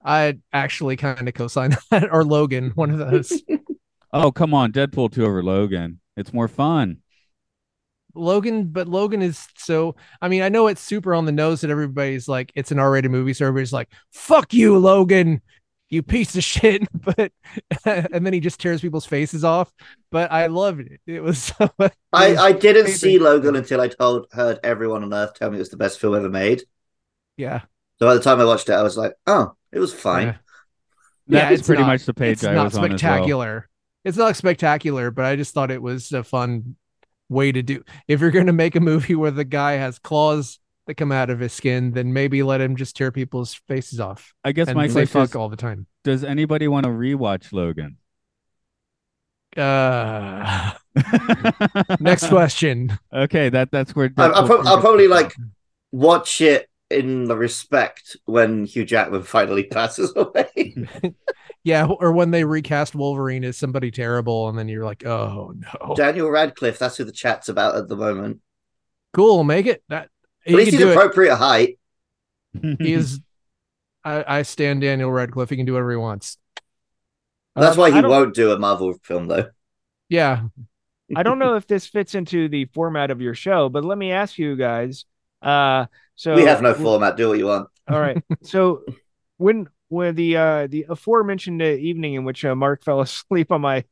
i actually kind of co-sign <laughs> that or logan one of those oh come on, Deadpool two over Logan. It's more fun. Logan, but Logan is so. I mean, I know it's super on the nose that everybody's like, it's an R-rated movie, so everybody's like, "Fuck you, Logan, you piece of shit." <laughs> But and then he just tears people's faces off. But I loved it. It was. <laughs> So, I, I didn't amazing. see Logan until I told heard everyone on Earth tell me it was the best film ever made. yeah, So by the time I watched it, I was like, oh, it was fine. Yeah. That Yeah, was it's pretty not- much the page it's I not was on as well. spectacular. It's not spectacular, but I just thought it was a fun way to do. If you're going to make a movie where the guy has claws that come out of his skin, then maybe let him just tear people's faces off I guess and my say fuck is, all the time. does anybody want to rewatch Logan? Uh, <laughs> next question. Okay, that that's where I- I'll, Deadpool prob- 2 I'll probably like watch it in the respect when Hugh Jackman finally <laughs> passes away. <laughs> Yeah, or when they recast Wolverine as somebody terrible, and then you're like, oh no, Daniel Radcliffe, that's who the chat's about at the moment. cool, make it. That At least can he's do it. appropriate height. He is. <laughs> I, I stand Daniel Radcliffe. He can do whatever he wants. That's Um, why he won't do a Marvel film, though. Yeah, I don't know if this fits into the format of your show, but let me ask you guys. Uh, so we have no format. Do what you want. All right. <laughs> So when when the uh the aforementioned uh, evening in which uh, Mark <laughs> fell asleep on my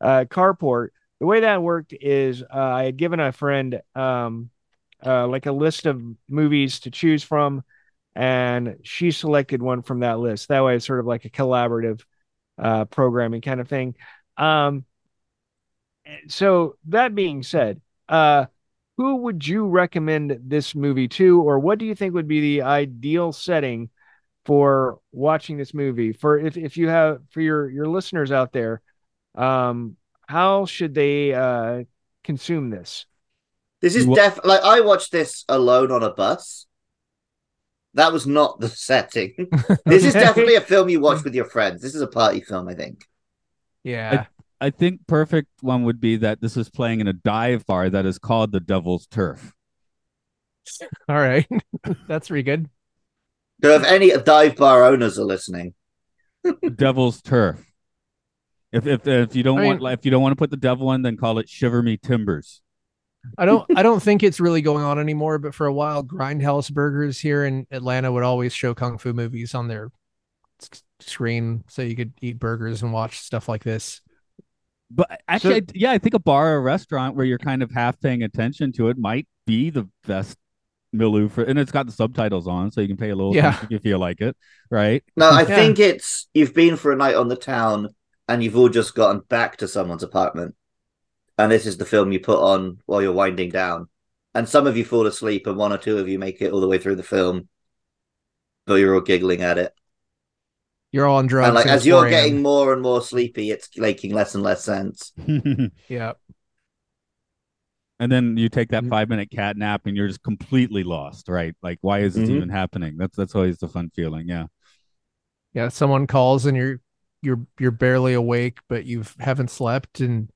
uh carport, the way that worked is uh, I had given a friend um uh like a list of movies to choose from and she selected one from that list. That way, it's sort of like a collaborative uh, programming kind of thing. Um, so that being said, uh, who would you recommend this movie to, or what do you think would be the ideal setting for watching this movie? For if if you have for your your listeners out there, um, how should they uh, consume this? This is Wha- def like I watched this alone on a bus. That was not the <laughs> setting. this is definitely a film you watch with your friends. This is a party film, I think. Yeah. I think perfect one would be that this is playing in a dive bar that is called the Devil's Turf. <laughs> All right. <laughs> That's pretty good. So if any dive bar owners are listening, Devil's Turf. If if if you don't I want mean- if you don't want to put the devil in, then call it Shiver Me Timbers. I don't I don't think it's really going on anymore, but for a while Grindhouse Burgers here in Atlanta would always show kung fu movies on their screen so you could eat burgers and watch stuff like this. But actually, I, yeah, I think a bar or a restaurant where you're kind of half paying attention to it might be the best milieu for, and it's got the subtitles on, so you can pay a little Yeah. if you like it, right? no, I Yeah. think it's you've been for a night on the town and you've all just gotten back to someone's apartment, and this is the film you put on while you're winding down, and some of you fall asleep, and one or two of you make it all the way through the film, but you're all giggling at it. You're all on drugs. and like as you're getting more and more sleepy, it's making less and less sense. <laughs> Yeah. And then you take that Mhm. five minute cat nap, and you're just completely lost, right? Like, why is this Mhm. even happening? That's that's always the fun feeling, yeah. Yeah. Someone calls and you're you're you're barely awake, but you haven't slept and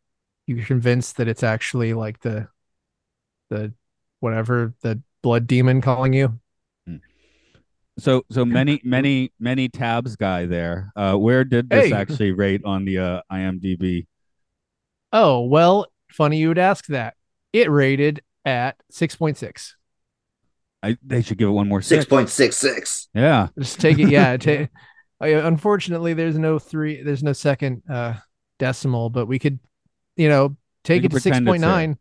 you're convinced that it's actually like the the whatever the blood demon calling you. So so many many many tabs guy there. Uh, where did this Hey. <laughs> actually rate on the uh, IMDb? Oh, well, funny you would ask that. It rated at 6.6. I they should give it one more Six six. point six six. Yeah. Just take it. Yeah. ta- <laughs> I, unfortunately, there's no three, there's no second uh, decimal, but we could, you know, take can it to pretend it's there. 6.9.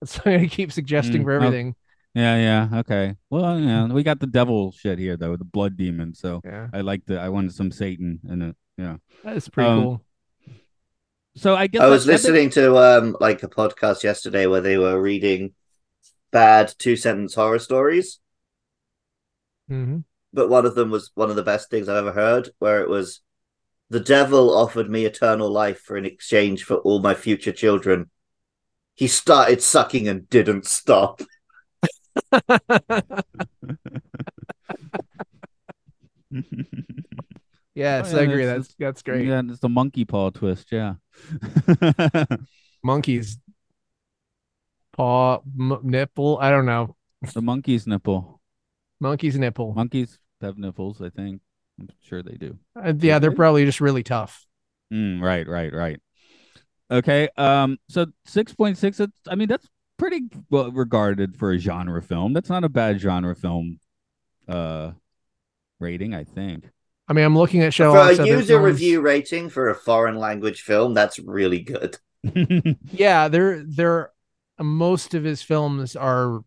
That's <laughs> what I'm going to keep suggesting Mm, for oh. everything. Yeah, yeah, okay. Well, yeah, we got the devil shit here though, the blood demon. So Yeah. I like the I wanted some Satan in it. Yeah. That's pretty Um, cool. So I guess I was that- that- listening to um like a podcast yesterday where they were reading bad two sentence horror stories, hmm but one of them was one of the best things I've ever heard, where it was the devil offered me eternal life for in exchange for all my future children. He started sucking and didn't stop. <laughs> <laughs> <laughs> yes, Oh, I agree. that's- That's that's great. Yeah, it's the monkey paw twist. Yeah. <laughs> Monkeys, paw, m- nipple. I don't know. the monkey's nipple. Monkey's nipple. Monkeys have nipples. I think. I'm sure they do. Uh, yeah, they're probably just really tough. Mm, right, right, right. Okay. Um. So six point six. It's. I mean, that's pretty well regarded for a genre film. That's not a bad genre film. Uh, rating. I think. I mean, I'm looking at show For a user films. review rating for a foreign language film, that's really good. <laughs> <laughs> Yeah, they're they're most of his films are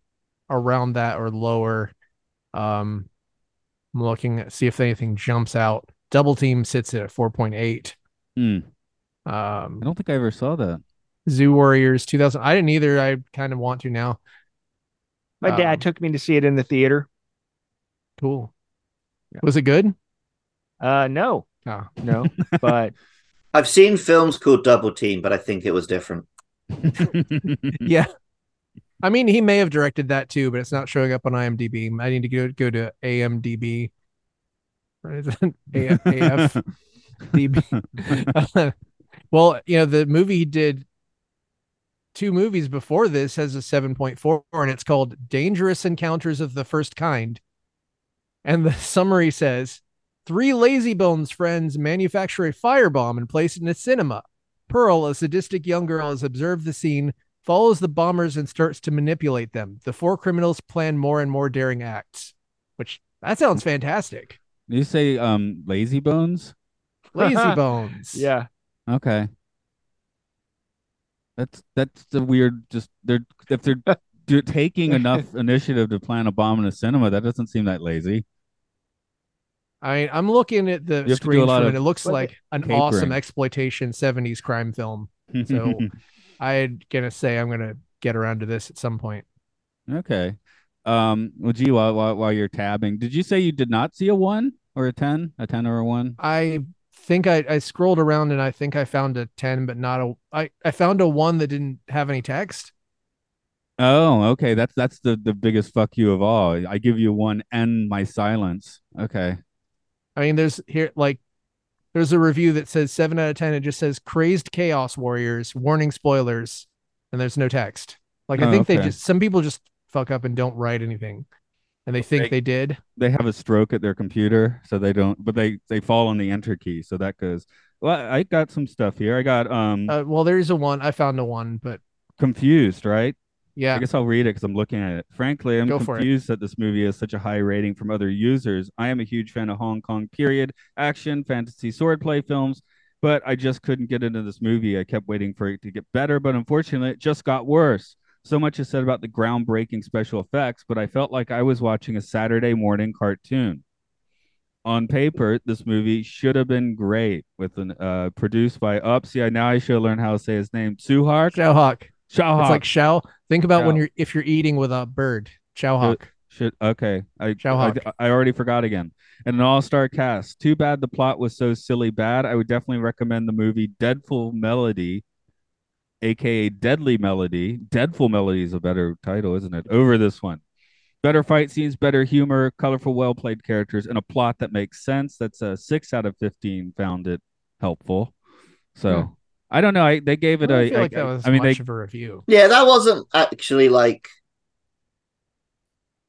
around that or lower. Um, I'm looking at see if anything jumps out. Double Team sits at 4.8. Hmm. I Um, don't think I ever saw that. Zu Warriors 2000. I didn't either. I kind of want to now. My dad Um, took me to see it in the theater. Cool. Was it good? Uh, no, Oh. no, but <laughs> I've seen films called Double Team, but I think it was different. <laughs> Yeah. I mean, he may have directed that too, but it's not showing up on IMDb. I need to go go to AMDB. What is it? A- AFDB. <laughs> well, you know, the movie he did two movies before this has a 7.4 and it's called Dangerous Encounters of the First Kind. And the summary says, Three lazy bones friends manufacture a firebomb and place it in a cinema. Pearl, a sadistic young girl, has observed the scene, follows the bombers, and starts to manipulate them. The four criminals plan more and more daring acts, which that sounds fantastic. you say um lazy bones? <laughs> Lazy <laughs> bones. yeah, Okay. That's that's the weird. Just they're if they're <laughs> do, taking enough initiative to plan a bomb in a cinema that doesn't seem that lazy. I mean, I'm looking at the screen a lot from it. looks like an capering. awesome exploitation 70s crime film. So <laughs> I'm gonna say I'm gonna get around to this at some point. okay. Um. Well, gee, while, while while you're tabbing, did you say you did not see a one or a ten, a ten or a one? I think I, I scrolled around and I think I found a 10, but not a I, I found a one that didn't have any text. Oh, okay. That's that's the the biggest fuck you of all. I give you one and my silence. Okay. I mean, there's here like there's a review that says seven out of ten. It just says crazed chaos warriors, warning spoilers, and there's no text. Like I Oh, think they just some people just fuck up and don't write anything. And they think They- they did. They have a stroke at their computer, so they don't. But they they fall on the enter key, so that goes. Well, I got some stuff here. I got um Uh, well, there's a one. I found a one, but confused, right? Yeah. I guess I'll read it because I'm looking at it. Frankly, I'm Go confused that this movie has such a high rating from other users. I am a huge fan of Hong Kong period action, fantasy, swordplay films, but I just couldn't get into this movie. I kept waiting for it to get better, but unfortunately, it just got worse. So much is said about the groundbreaking special effects, but I felt like I was watching a Saturday morning cartoon. On paper, this movie should have been great. With an uh, produced by Up. See, I now I should learn how to say his name. Suhak. Chow Hawk. Shao It's like Shao. Think about when you're if you're eating with a bird. Chow Hawk. Should okay. I, I Hawk. I already forgot again. And an all-star cast. Too bad the plot was so silly bad. I would definitely recommend the movie Deadful Melody, aka Deadly Melody. Deadful Melody is a better title, isn't it? Over this one. Better fight scenes, better humor, colorful, well-played characters, and a plot that makes sense. That's a six out of fifteen. Found it helpful. So. I don't know. I they gave it I a. feel I- like that was I mean, they much of a review. Yeah, that wasn't actually like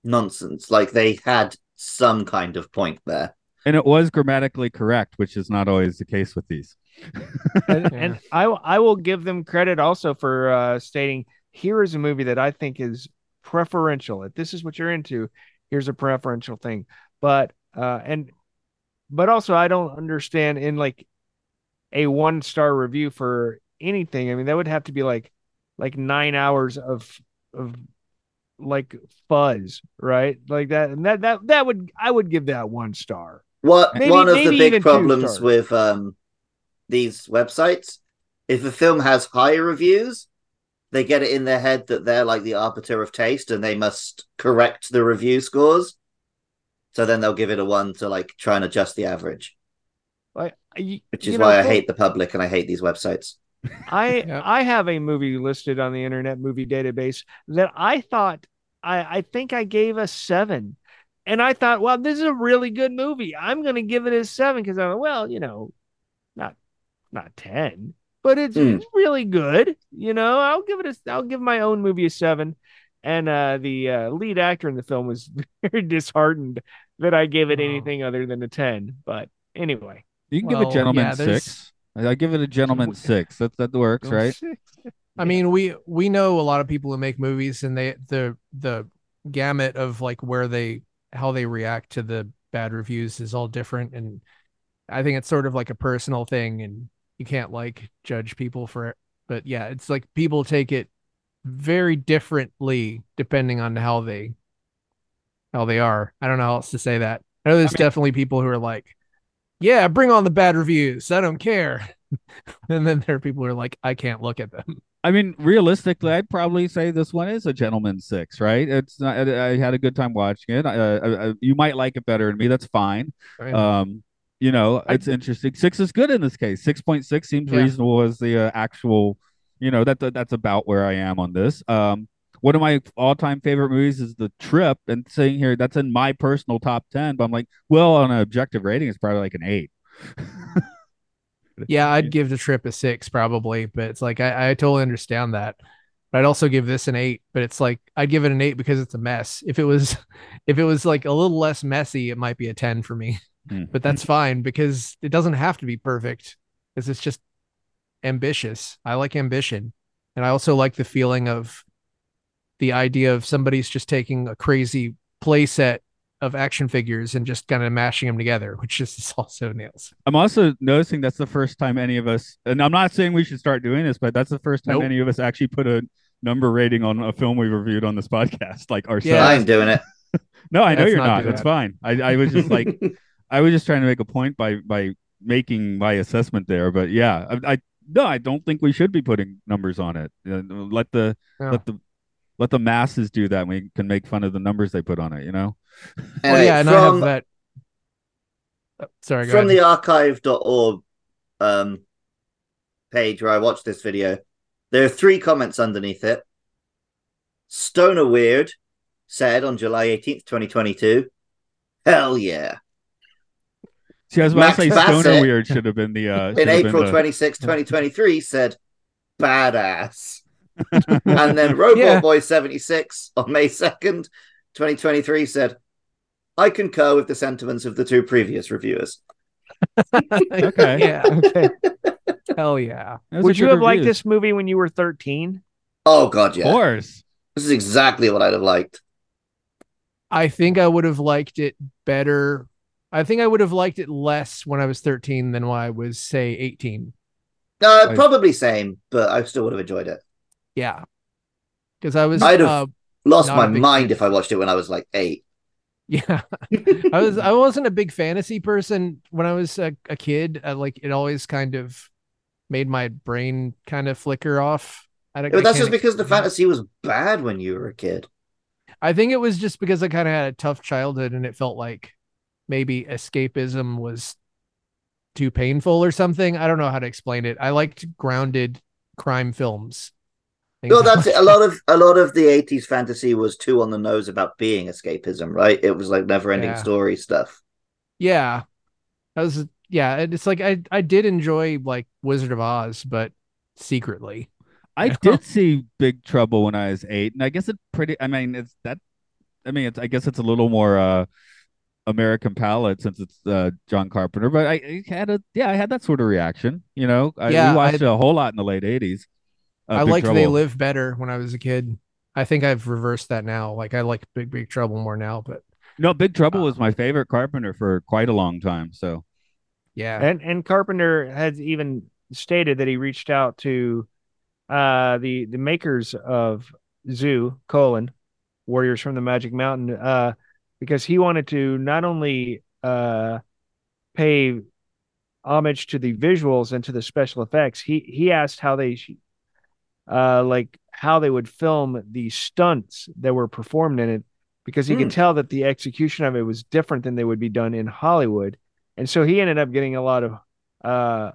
nonsense. Like they had some kind of point there. and it was grammatically correct, which is not always the case with these. <laughs> and, and I I will give them credit also for uh, stating here is a movie that I think is preferential. If this is what you're into, here's a preferential thing. But uh, and but also I don't understand in like a one star review for anything. I mean that would have to be like like nine hours of of like fuzz, right? Like that and that that that would I would give that one star. What Maybe- one of the big problems with um these websites, if a film has higher reviews, they get it in their head that they're like the arbiter of taste and they must correct the review scores. So then they'll give it a one to like try and adjust the average, Like you- which is you know, why I hate the public and I hate these websites. I <laughs> Yep. I have a movie listed on the Internet Movie Database that I thought I I think I gave a seven, and I thought, well, this is a really good movie. I'm going to give it a seven because I'm well, you know, not not ten, but it's, Hmm. it's really good. You know, I'll give it a I'll give my own movie a seven. And uh, the uh, lead actor in the film was <laughs> very disheartened that I gave it Oh. anything other than a ten. But anyway, You can give a gentleman yeah, six. I give it a gentleman six. That that works, right? <laughs> I mean, we we know a lot of people who make movies, and they the the gamut of like where they how they react to the bad reviews is all different, and I think it's sort of like a personal thing, and you can't like judge people for it. But yeah, it's like people take it very differently depending on how they how they are. I don't know how else to say that. I know there's mean- definitely people who are like, "Yeah, bring on the bad reviews. I don't care." <laughs> and then there are people who are like, "I can't look at them." I mean, realistically, I'd probably say this one is a gentleman six, right? It's not. I, I had a good time watching it. I, I, you might like it better than me. That's fine. Um, you know, it's interesting. Six is good in this case. Six point six seems Yeah. reasonable as the uh, actual. You know that, that that's about where I am on this. Um, one of my all-time favorite movies is The Trip, and saying here that's in my personal top ten. But I'm like, well, on an objective rating, it's probably like an eight. Yeah, I'd <laughs> give the trip a six probably, but it's like I, I totally understand that. But I'd also give this an eight, but it's like I'd give it an eight because it's a mess. If it was <laughs> if it was like a little less messy, it might be a 10 for me. Hmm. But that's fine because it doesn't have to be perfect. Because it's just ambitious. I like ambition. And I also like the feeling of the idea of somebody's just taking a crazy play set of action figures and just kind of mashing them together, <laughs> which just is <laughs> also nails. I'm also noticing that's the first time any of us, and I'm not saying we should start doing this, but that's the first time Nope. any of us actually put a number rating on a film we reviewed on this <laughs> podcast, like ourselves. Yeah. I'm doing it. No, I know Let's you're not not. do That's that. fine. I, I was just like, I was just trying to make a point by by making my assessment there. But yeah, I, I no, I don't think we should be putting numbers on it. Uh, let the Yeah. let the let the masses do that. We can make fun of the numbers they put on it. You know. Well, Anyway, yeah, and I have from, that. Oh, sorry, go from ahead. the archive.org um, page where I watched this video, there are three comments underneath it. Stoner Weird said on July 18th, 2022, Hell yeah. See, I was about Max to say Bassett Stoner Weird should have been the uh, In April the- 26, 2023, said badass. And then <laughs> Robot Yeah. Boy 76 on May 2nd, 2023, said, I concur with the sentiments of the two previous reviewers. <laughs> Okay. yeah. Okay. <laughs> Hell yeah. Those Would you good have liked this movie when you were 13? Oh, God, yeah. Of course. This is exactly what I'd have liked. I think I would have liked it better. I think I would have liked it less when I was 13 than when I was, say, 18. Uh, I- probably same, but I still would have enjoyed it. Yeah. Because I was, I'd have- uh, Lost my mind fan. if I watched it when I was like eight. yeah. <laughs> I was, I wasn't a big fantasy person when I was a, a kid. I, like, it always kind of made my brain kind of flicker off. I, don't- but that's just because the fantasy was bad when you were a kid. I think it was just because I kind of had a tough childhood and it felt like maybe escapism was too painful or something. I don't know how to explain it. I liked grounded crime films. Things No, that's it. A lot of a lot of the '80s fantasy was too on the nose about being escapism, right? It was like never-ending Yeah. story stuff. Yeah. That was yeah, it's like I I did enjoy like Wizard of Oz, but secretly. I Yeah. did see Big Trouble when I was eight, and I guess it pretty. I mean, it's that. I mean, it's. I guess it's a little more uh, American palate since it's uh, John Carpenter. But I, I had a yeah, I had that sort of reaction. You know, I, Yeah, we watched I- a whole lot in the late '80s. Uh, I Big liked They Live better when I was a kid. I think I've reversed that now. Like I like Big Big Trouble more now, but No, Big Trouble Uh, was my favorite Carpenter for quite a long time. So yeah. And and Carpenter has even stated that he reached out to uh the the makers of Zu colon Warriors from the Magic Mountain uh because he wanted to not only uh pay homage to the visuals and to the special effects he he asked how they sh- uh like how they would film the stunts that were performed in it because he Hmm. could tell that the execution of it was different than they would be done in Hollywood and so he ended up getting a lot of uh,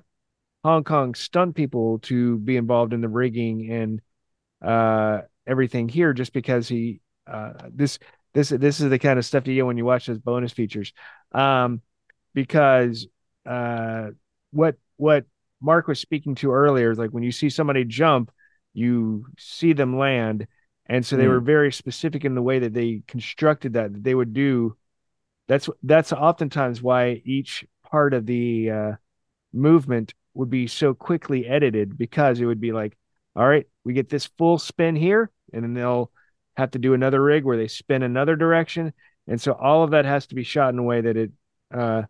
Hong Kong stunt people to be involved in the rigging and uh, everything here, just because he uh, this this this is the kind of stuff you get when you watch those bonus features, um, because uh, what what Mark was speaking to earlier is like when you see somebody jump, you see them land, and so they Hmm. were very specific in the way that they constructed that that they would do. That's that's oftentimes why each part of the uh, movement would be so quickly edited because it would be like all right we get this full spin here and then they'll have to do another rig where they spin another direction. And so all of that has to be shot in a way that it uh,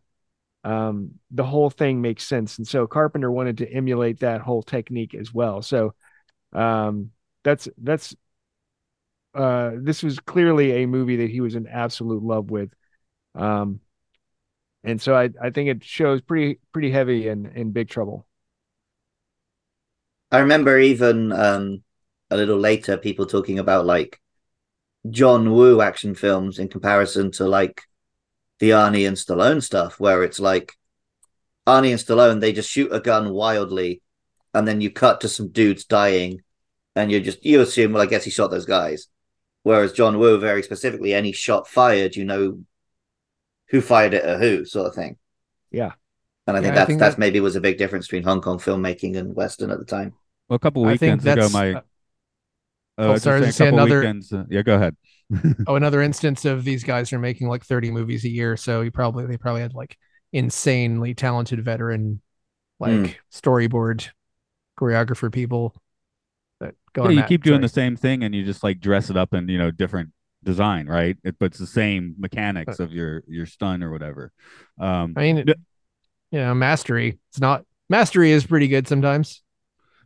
um, the whole thing makes sense. And so carpenter wanted to emulate that whole technique as well. So um, that's that's uh, this was clearly a movie that he was in absolute love with um, and so I, I think it shows pretty pretty heavy in in big trouble. I remember even um, a little later people talking about like John Woo action films in comparison to like the Arnie and Stallone stuff, where it's like Arnie and Stallone, they just shoot a gun wildly and then you cut to some dudes dying and you just you assume, well, I guess he shot those guys. Whereas John Woo, very specifically, any shot fired, you know who fired it or who, sort of thing. Yeah. And I think Yeah, I that's think that's that- maybe was a big difference between Hong Kong filmmaking and Western at the time. well, a couple I think weekends ago, my uh, uh, oh, sorry, I was just saying gonna a say couple another- weekends. uh, yeah, go ahead. <laughs> oh another instance of these guys are making like 30 movies a year so he probably they probably had like insanely talented veteran like Hmm. storyboard choreographer people that go yeah, you that. keep doing Sorry. the same thing and you just like dress it up in you know different design, right? It, but it's the same mechanics of your your stun or whatever. Um, I mean, it, you know, mastery. It's not mastery is pretty good sometimes.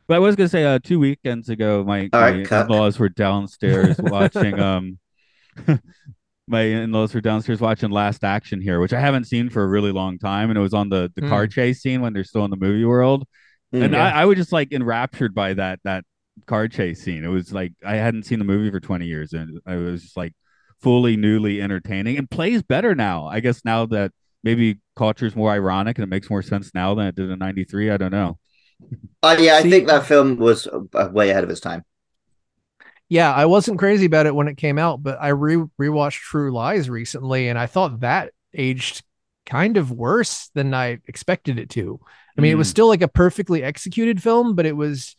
But I was gonna say, uh, two weekends ago, my, All my right, in-laws were downstairs <laughs> watching. Um, <laughs> my in-laws were downstairs watching Last Action Hero, which I haven't seen for a really long time, and it was on the the Hmm. car chase scene when they're still in the movie world, Mm. And Yeah. I, I was just like enraptured by that that car chase scene. It was like I hadn't seen the movie for twenty years, and I was just like fully newly entertaining and plays better now. I guess now that maybe culture is more ironic and it makes more sense now than it did in '93. I don't know. Uh, yeah, I See- think that film was uh, way ahead of its time. Yeah, I wasn't crazy about it when it came out, but I re rewatched True Lies recently, and I thought that aged kind of worse than I expected it to. I mean, it was Mm. still like a perfectly executed film, but it was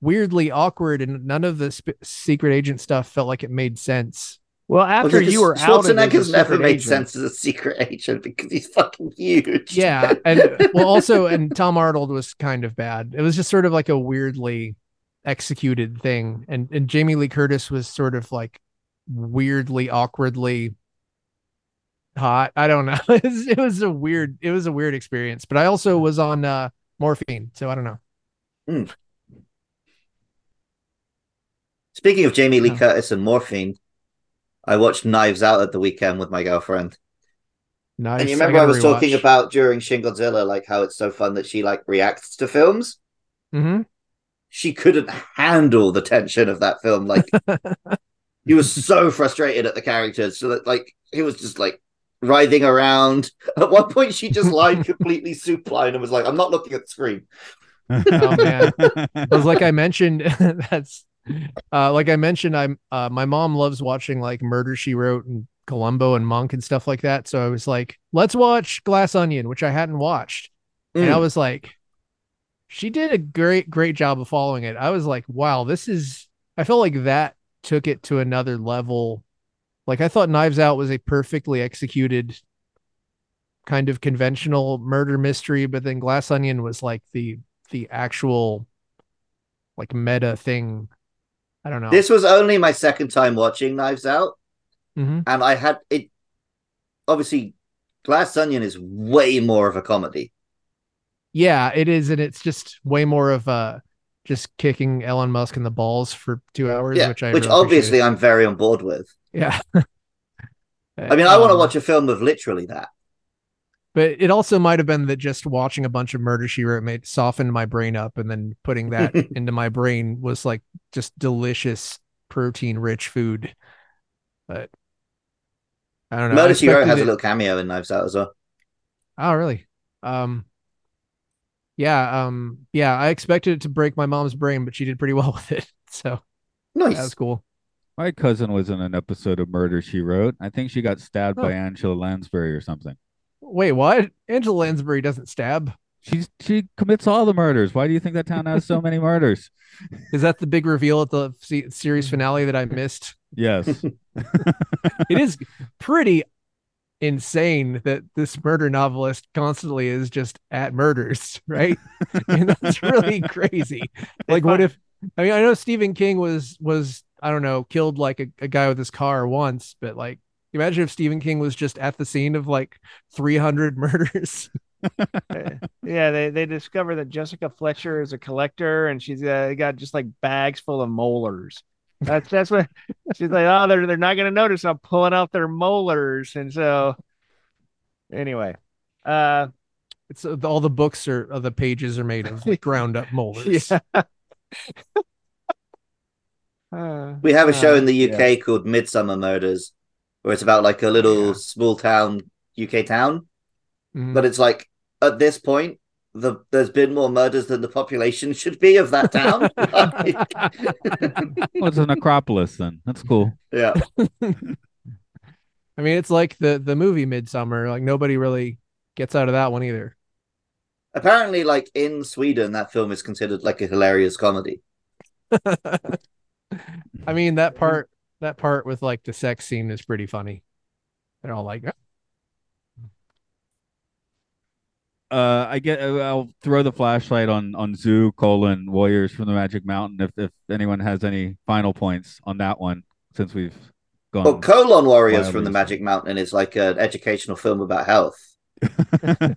weirdly awkward, and none of the sp- secret agent stuff felt like it made sense. Well, after Because you were out of it as Schwarzenegger's a never made agent- sense as a secret agent because he's fucking huge. Yeah, and well, also, and Tom Arnold was kind of bad. It was just sort of like a weirdly executed thing, and and Jamie Lee Curtis was sort of like weirdly, awkwardly hot. I don't know. <laughs> It was, it was a weird, it was a weird experience. But I also was on uh morphine, so I don't know. Speaking of Jamie Lee. Curtis and morphine, I watched Knives Out at the weekend with my girlfriend. Nice. and you remember I, was talking about during Shin Godzilla, like how it's so fun that she like reacts to films. hmm She couldn't handle the tension of that film. Like <laughs> he was so frustrated at the characters, so that like he was just like writhing around. <laughs> At one point, she just lied <laughs> completely supine and was like, "I'm not looking at the screen." Oh, man. <laughs> It was like I mentioned that's uh like I mentioned I'm uh my mom loves watching like Murder She Wrote and Columbo and Monk and stuff like that. So I was like, let's watch Glass Onion, which I hadn't watched. And I Mm. was like, she did a great, great job of following it. I was like, wow, this is I felt like that took it to another level. Like I thought Knives Out was a perfectly executed kind of conventional murder mystery, but then Glass Onion was like the the actual like meta thing. I don't know. This was only my second time watching Knives Out, Mhm. and I had it. Obviously, Glass Onion is way more of a comedy. Yeah, it is, and it's just way more of uh just kicking Elon Musk in the balls for two hours, Yeah, which I which really obviously appreciate. I'm very on board with. Yeah. I mean, I want to Um, watch a film of literally that. but it also might have been that just watching a bunch of Murder She Wrote made softened my brain up, and then putting that <laughs> into my brain was like just delicious protein rich food. But I don't know. Murder She Wrote has a little cameo in Knives Out as well. Oh, really? Um, yeah, um, yeah. I expected it to break my mom's brain, but she did pretty well <laughs> with it. So nice. that was cool. My cousin was in an episode of Murder She Wrote. I think she got stabbed by Oh. Angela Lansbury or something. Wait, what? Angela Lansbury doesn't stab. She's she commits all the murders. Why do you think that town has so <laughs> many murders? Is that the big reveal at the series mm. finale that I missed? Yes. <laughs> It is pretty insane that this murder novelist constantly is just at murders, right? <laughs> and that's really crazy. Like, what if? I mean, I know Stephen King was was I don't know killed like a, a guy with his car once, but like, imagine if Stephen King was just at the scene of like 300 <laughs> murders. <laughs> Yeah, they they discover that Jessica Fletcher is a collector, and she's uh, got just like bags full of molars. That's that's what she's like. Oh, they're they're not gonna notice. I'm pulling out their molars, and so anyway, uh, It's uh, all the books are uh, the pages are made of <laughs> ground up molars. yeah. Uh, We have a show uh, in the UK yeah. called Midsomer Murders, where it's about like a little Yeah. small town UK town, Mhm. but it's like at this point, the there's been more murders than the population <laughs> should be of that town. <laughs> well, it's a necropolis then. That's cool. yeah, <laughs> I mean, it's like the the movie Midsommar. Like nobody really gets out of that one either. apparently, like in Sweden, that film is considered like a hilarious comedy. I mean, that part that part with like the sex scene is pretty funny. They're all like, Uh, I get. uh, I'll throw the flashlight on on Zu colon Warriors from the Magic Mountain. If if anyone has any final points on that one, since we've gone. Well, Colon Warriors from the. Magic Mountain is like an educational film about health. <laughs>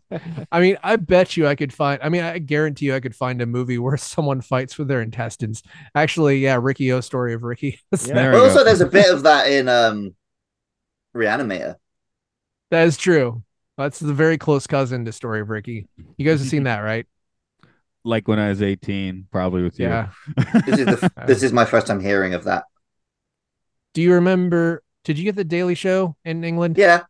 I mean, I bet you I could find. I mean, I guarantee you I could find a movie where <laughs> someone fights with their intestines. Actually, yeah, Riki-Oh story of Ricky. <laughs> Yeah. There But also, there's a bit of that in um, Reanimator. that is true. That's the very close cousin to story of Ricky. You guys have seen that, right? like when I was 18, probably with you. Yeah. This is the, this is my first time hearing of that. Do you remember? Did you get the Daily Show in England? Yeah,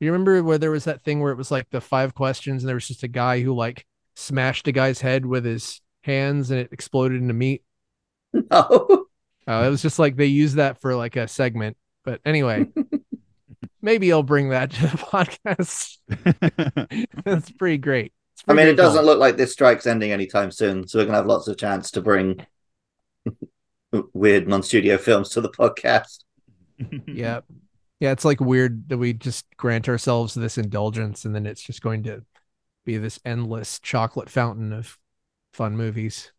You remember where there was that thing where it was like the five questions and there was just a guy who like smashed a guy's head with his hands and it exploded into meat? <laughs> no. Oh, it was just like they used that for like a segment. But anyway, <laughs> maybe I'll bring that to the <laughs> podcast. That's pretty great. It's I mean, it doesn't look like this strike's ending anytime soon, so we're gonna have lots of chance to bring weird non-studio films to the podcast. Yeah. Yeah, it's like weird that we just grant ourselves this indulgence and then it's just going to be this endless chocolate fountain of fun movies.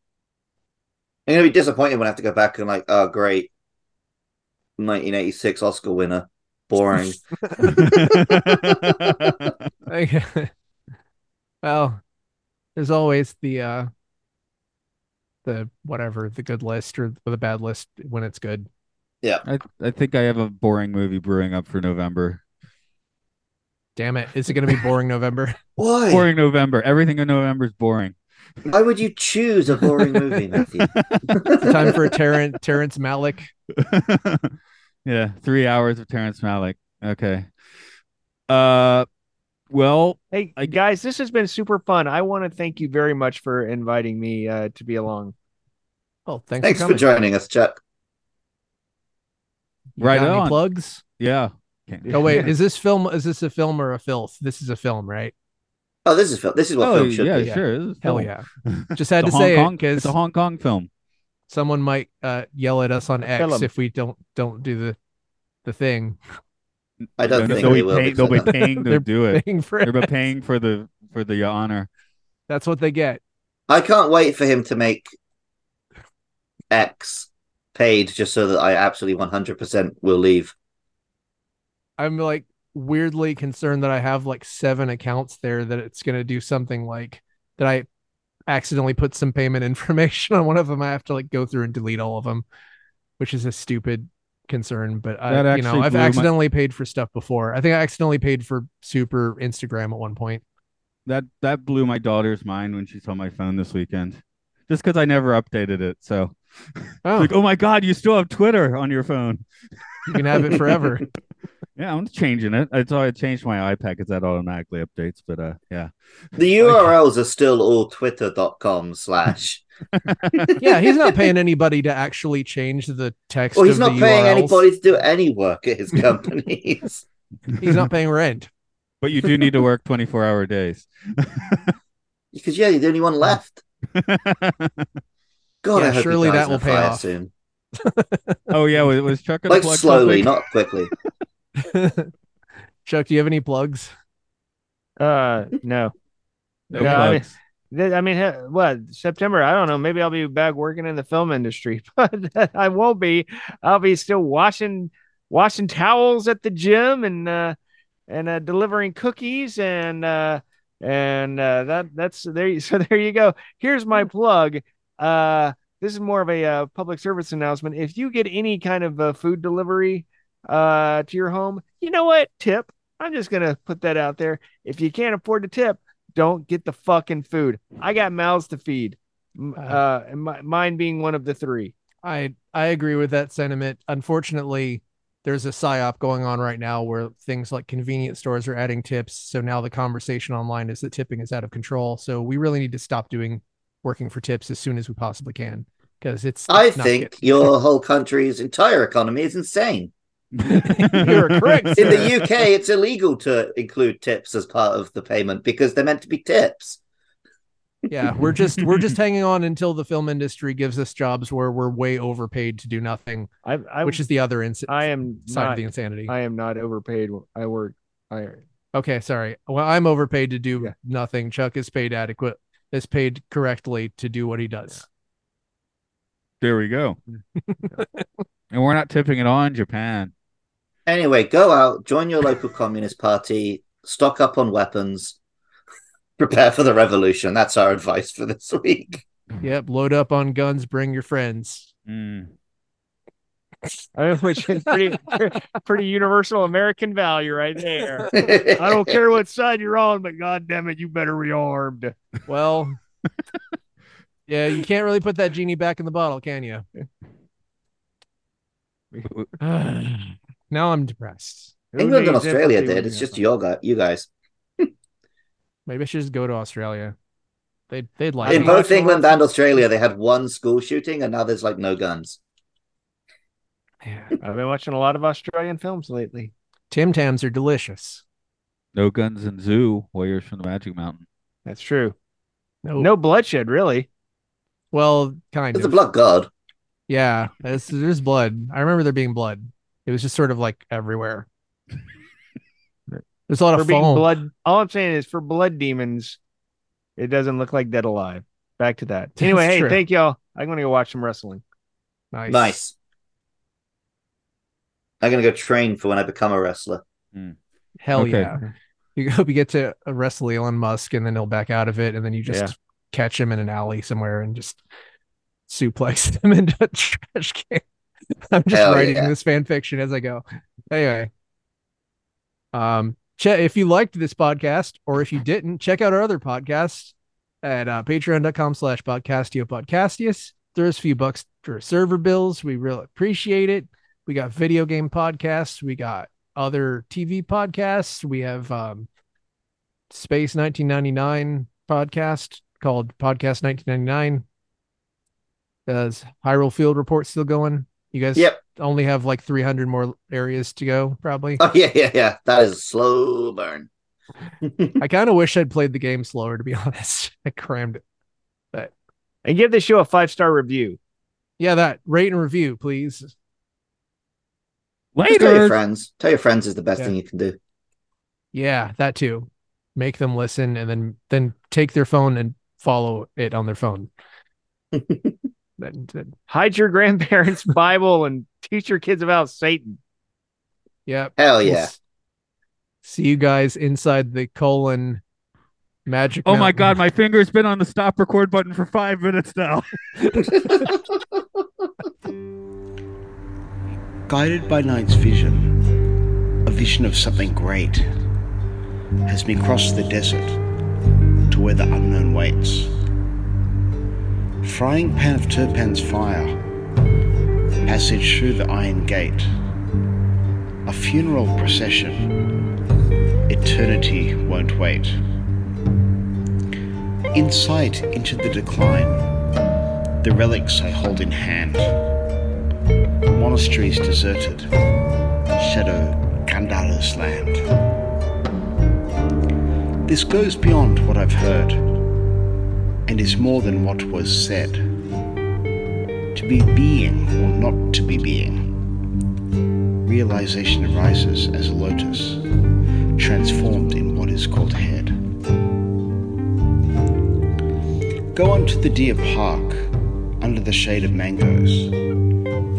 I'm gonna be disappointed when I have to go back and like, oh great, 1986 Oscar winner, boring. <laughs> <laughs> well, there's always the uh the whatever, the good list or the bad list when it's good. I, I think I have a boring movie brewing up for November. Damn it. Is it gonna be boring November? <laughs> Why? Boring November. Everything in November is boring. Why would you choose a boring movie, Matthew? <laughs> Time for a Terrence Terrence Malick. <laughs> yeah, three hours of Terrence Malick. Okay. Uh, well, Hey I- guys, this has been super fun. I want to thank you very much for inviting me uh, to be along. Oh, thanks, Thanks for for joining us, Chuck. You Right got any on. plugs? yeah. Oh wait, is this film is this a film or a filth? This is a film, right? Oh, this is film. This is what Oh, film should yeah, be. Yeah. sure. This is Hell yeah. <laughs> Just had to a Hong say Kong, it because it's a Hong Kong film. someone might uh, yell at us on Tell X 'em. if we don't don't do the the thing. I don't They'll think be they will. paying- because they'll be paying to <laughs> They're do it. Paying for They're it. paying for the for the honor. That's what they get. I can't wait for him to make X paid just so that I absolutely 100% will leave. I'm like weirdly concerned that I have like seven accounts there that it's gonna do something like that I accidentally put some payment <laughs> information on one of them. I have to like go through and delete all of them, which is a stupid concern. But I, you know, I've blew my- accidentally paid for stuff before. I think I accidentally paid for Super Instagram at one point. That that blew my daughter's mind when she saw my phone this weekend. Just because I never updated it. So Oh, like, oh my god, you still have Twitter on your phone. you can have it forever. <laughs> Yeah, I'm changing it. I thought I changed my iPad because that automatically updates. But uh, yeah. The <laughs> URLs are still all twitter.com slash. <laughs> yeah, he's not paying anybody to actually change the text. Well, he's of not the paying URLs. anybody to do any work at his companies. He's not paying rent. But you do need to work 24 hour days. because, yeah, you're the only one left. God, Yeah, I hope surely that will in pay off. soon. <laughs> oh yeah, was, was Chuck gonna Like plug slowly, something? not quickly. <laughs> Chuck, do you have any plugs? Uh, no. No Yeah, I mean- plugs. Th- I mean, what September? I don't know. Maybe I'll be back working in the film industry, <laughs> but I won't be. I'll be still washing washing towels at the gym and uh, and uh, delivering cookies and uh, and uh, that that's there. you- So there you go. Here's my plug. Uh, this is more of a uh, public service announcement. If you get any kind of uh, food delivery uh, to your home, you know what? Tip. I'm just gonna put that out there. If you can't afford to tip, don't get the fucking food. I got mouths to feed. M- Uh, and my, mine being one of the three. I I agree with that sentiment. Unfortunately, there's a psyop going on right now where things like convenience stores are adding tips. So now the conversation online is that tipping is out of control. So we really need to stop doing working for tips as soon as we possibly can because it's. I it's not think good. your <laughs> whole country's entire economy is insane. <laughs> You're correct. In the UK, it's illegal to include tips as part of the payment because they're meant to be tips. yeah, we're just we're just hanging on until the film industry gives us jobs where we're way overpaid to do nothing, I, I, which is the other ins- I am side not, of the insanity. I am not overpaid. I work. I Okay, sorry. Well, I'm overpaid to do Yeah. nothing. Chuck is paid adequate, is paid correctly to do what he does. There we go. <laughs> and we're not tipping it on Japan. Anyway, go out, join your local communist party, stock up on weapons, <laughs> prepare for the revolution. That's our advice for this week. Yep, load up on guns, bring your friends. Mm. <laughs> I mean, which is pretty <laughs> pretty universal American value right there. I don't care what side you're on, but god damn it, you better be armed. Well, yeah, you can't really put that genie back in the bottle, can you? <sighs> now I'm depressed. Who England and Australia empathy did. It's just yoga, you guys. <laughs> Maybe I should just go to Australia. They'd they'd like In both England and Australia, they had one school shooting, and now there's like no guns. Yeah. I've been watching a lot of Australian films lately. Tim Tams are delicious. No guns in Zu. Warriors from the Magic Mountain. That's true. No, No bloodshed, really. well, kind of It's a blood god. Yeah, there's, there's blood. I remember there being blood. It was just sort of like everywhere. There's a lot For of being foam. blood, all I'm saying is for blood demons, it doesn't look like Dead Alive. Back to that. <laughs> Anyway, That's hey, true. thank y'all. I'm going to go watch some wrestling. Nice. Nice. I'm gonna go train for when I become a wrestler. Hell Okay. yeah. You <laughs> hope you get to wrestle Elon Musk and then he'll back out of it, and then you just Yeah. catch him in an alley somewhere and just suplex <laughs> him into a trash can. <laughs> I'm just Hell writing yeah. this fan fiction as I go. Anyway. Um che- if you liked this podcast or if you didn't, check out our other podcasts at uh, patreon.com slash podcastio podcastius. There's a few bucks for server bills. We really appreciate it. We got video game podcasts. We got other TV podcasts. We have um, Space 1999 podcast called Podcast 1999. Does Hyrule Field Report still going? You guys Yep. only have like 300 more areas to go, probably. Oh yeah, yeah, yeah. That is a slow burn. <laughs> I kind of wish I'd played the game slower, to be <laughs> honest. I crammed it. But And give the show a five star review. Yeah, that rate and review, please. Just tell your friends. Tell your friends is the best Yeah. thing you can do. Yeah, that too. Make them listen and then then take their phone and follow it on their phone. <laughs> Then- then- Hide your grandparents' <laughs> Bible and teach your kids about Satan. Yep. Hell We'll See you guys inside the colon magic. Oh my god, my finger's been on the stop record button for five minutes now. <laughs> Guided by night's vision, a vision of something great has me cross the desert to where the unknown waits. Frying pan of Turpan's fire, passage through the iron gate, a funeral procession, eternity won't wait. Insight into the decline, the relics I hold in hand monasteries deserted, shadow Gandhara's land. This goes beyond what I've heard, and is more than what was said. To be being or not to be being. Realization arises as a lotus, transformed in what is called head. Go on to the deer park, under the shade of mangoes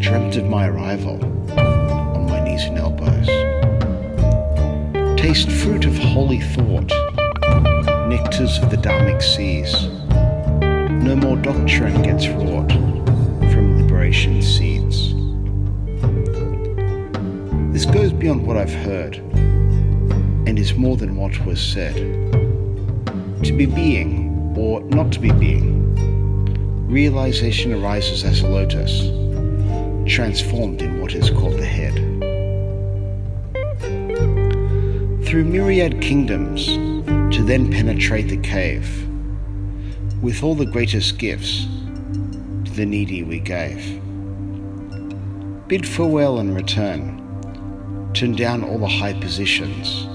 dreamt of my arrival on my knees and elbows. Taste fruit of holy thought, nectars of the Dharmic seas. No more doctrine gets wrought from liberation seeds. This goes beyond what I've heard and is more than what was said. To be being or not to be being, realization arises as a lotus transformed in what is called the head. Through myriad kingdoms, to then penetrate the cave, with all the greatest gifts to the needy we gave. Bid farewell and return, turn down all the high positions.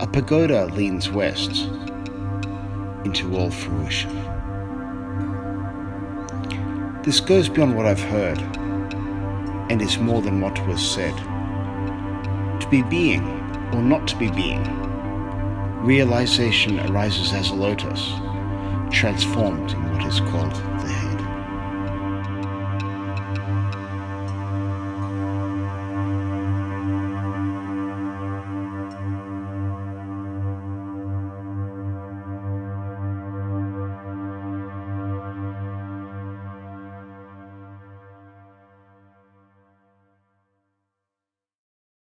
A pagoda leans west into all fruition. This goes beyond what I've heard and is more than what was said. To be being or not to be being, realization arises as a lotus, transformed in what is called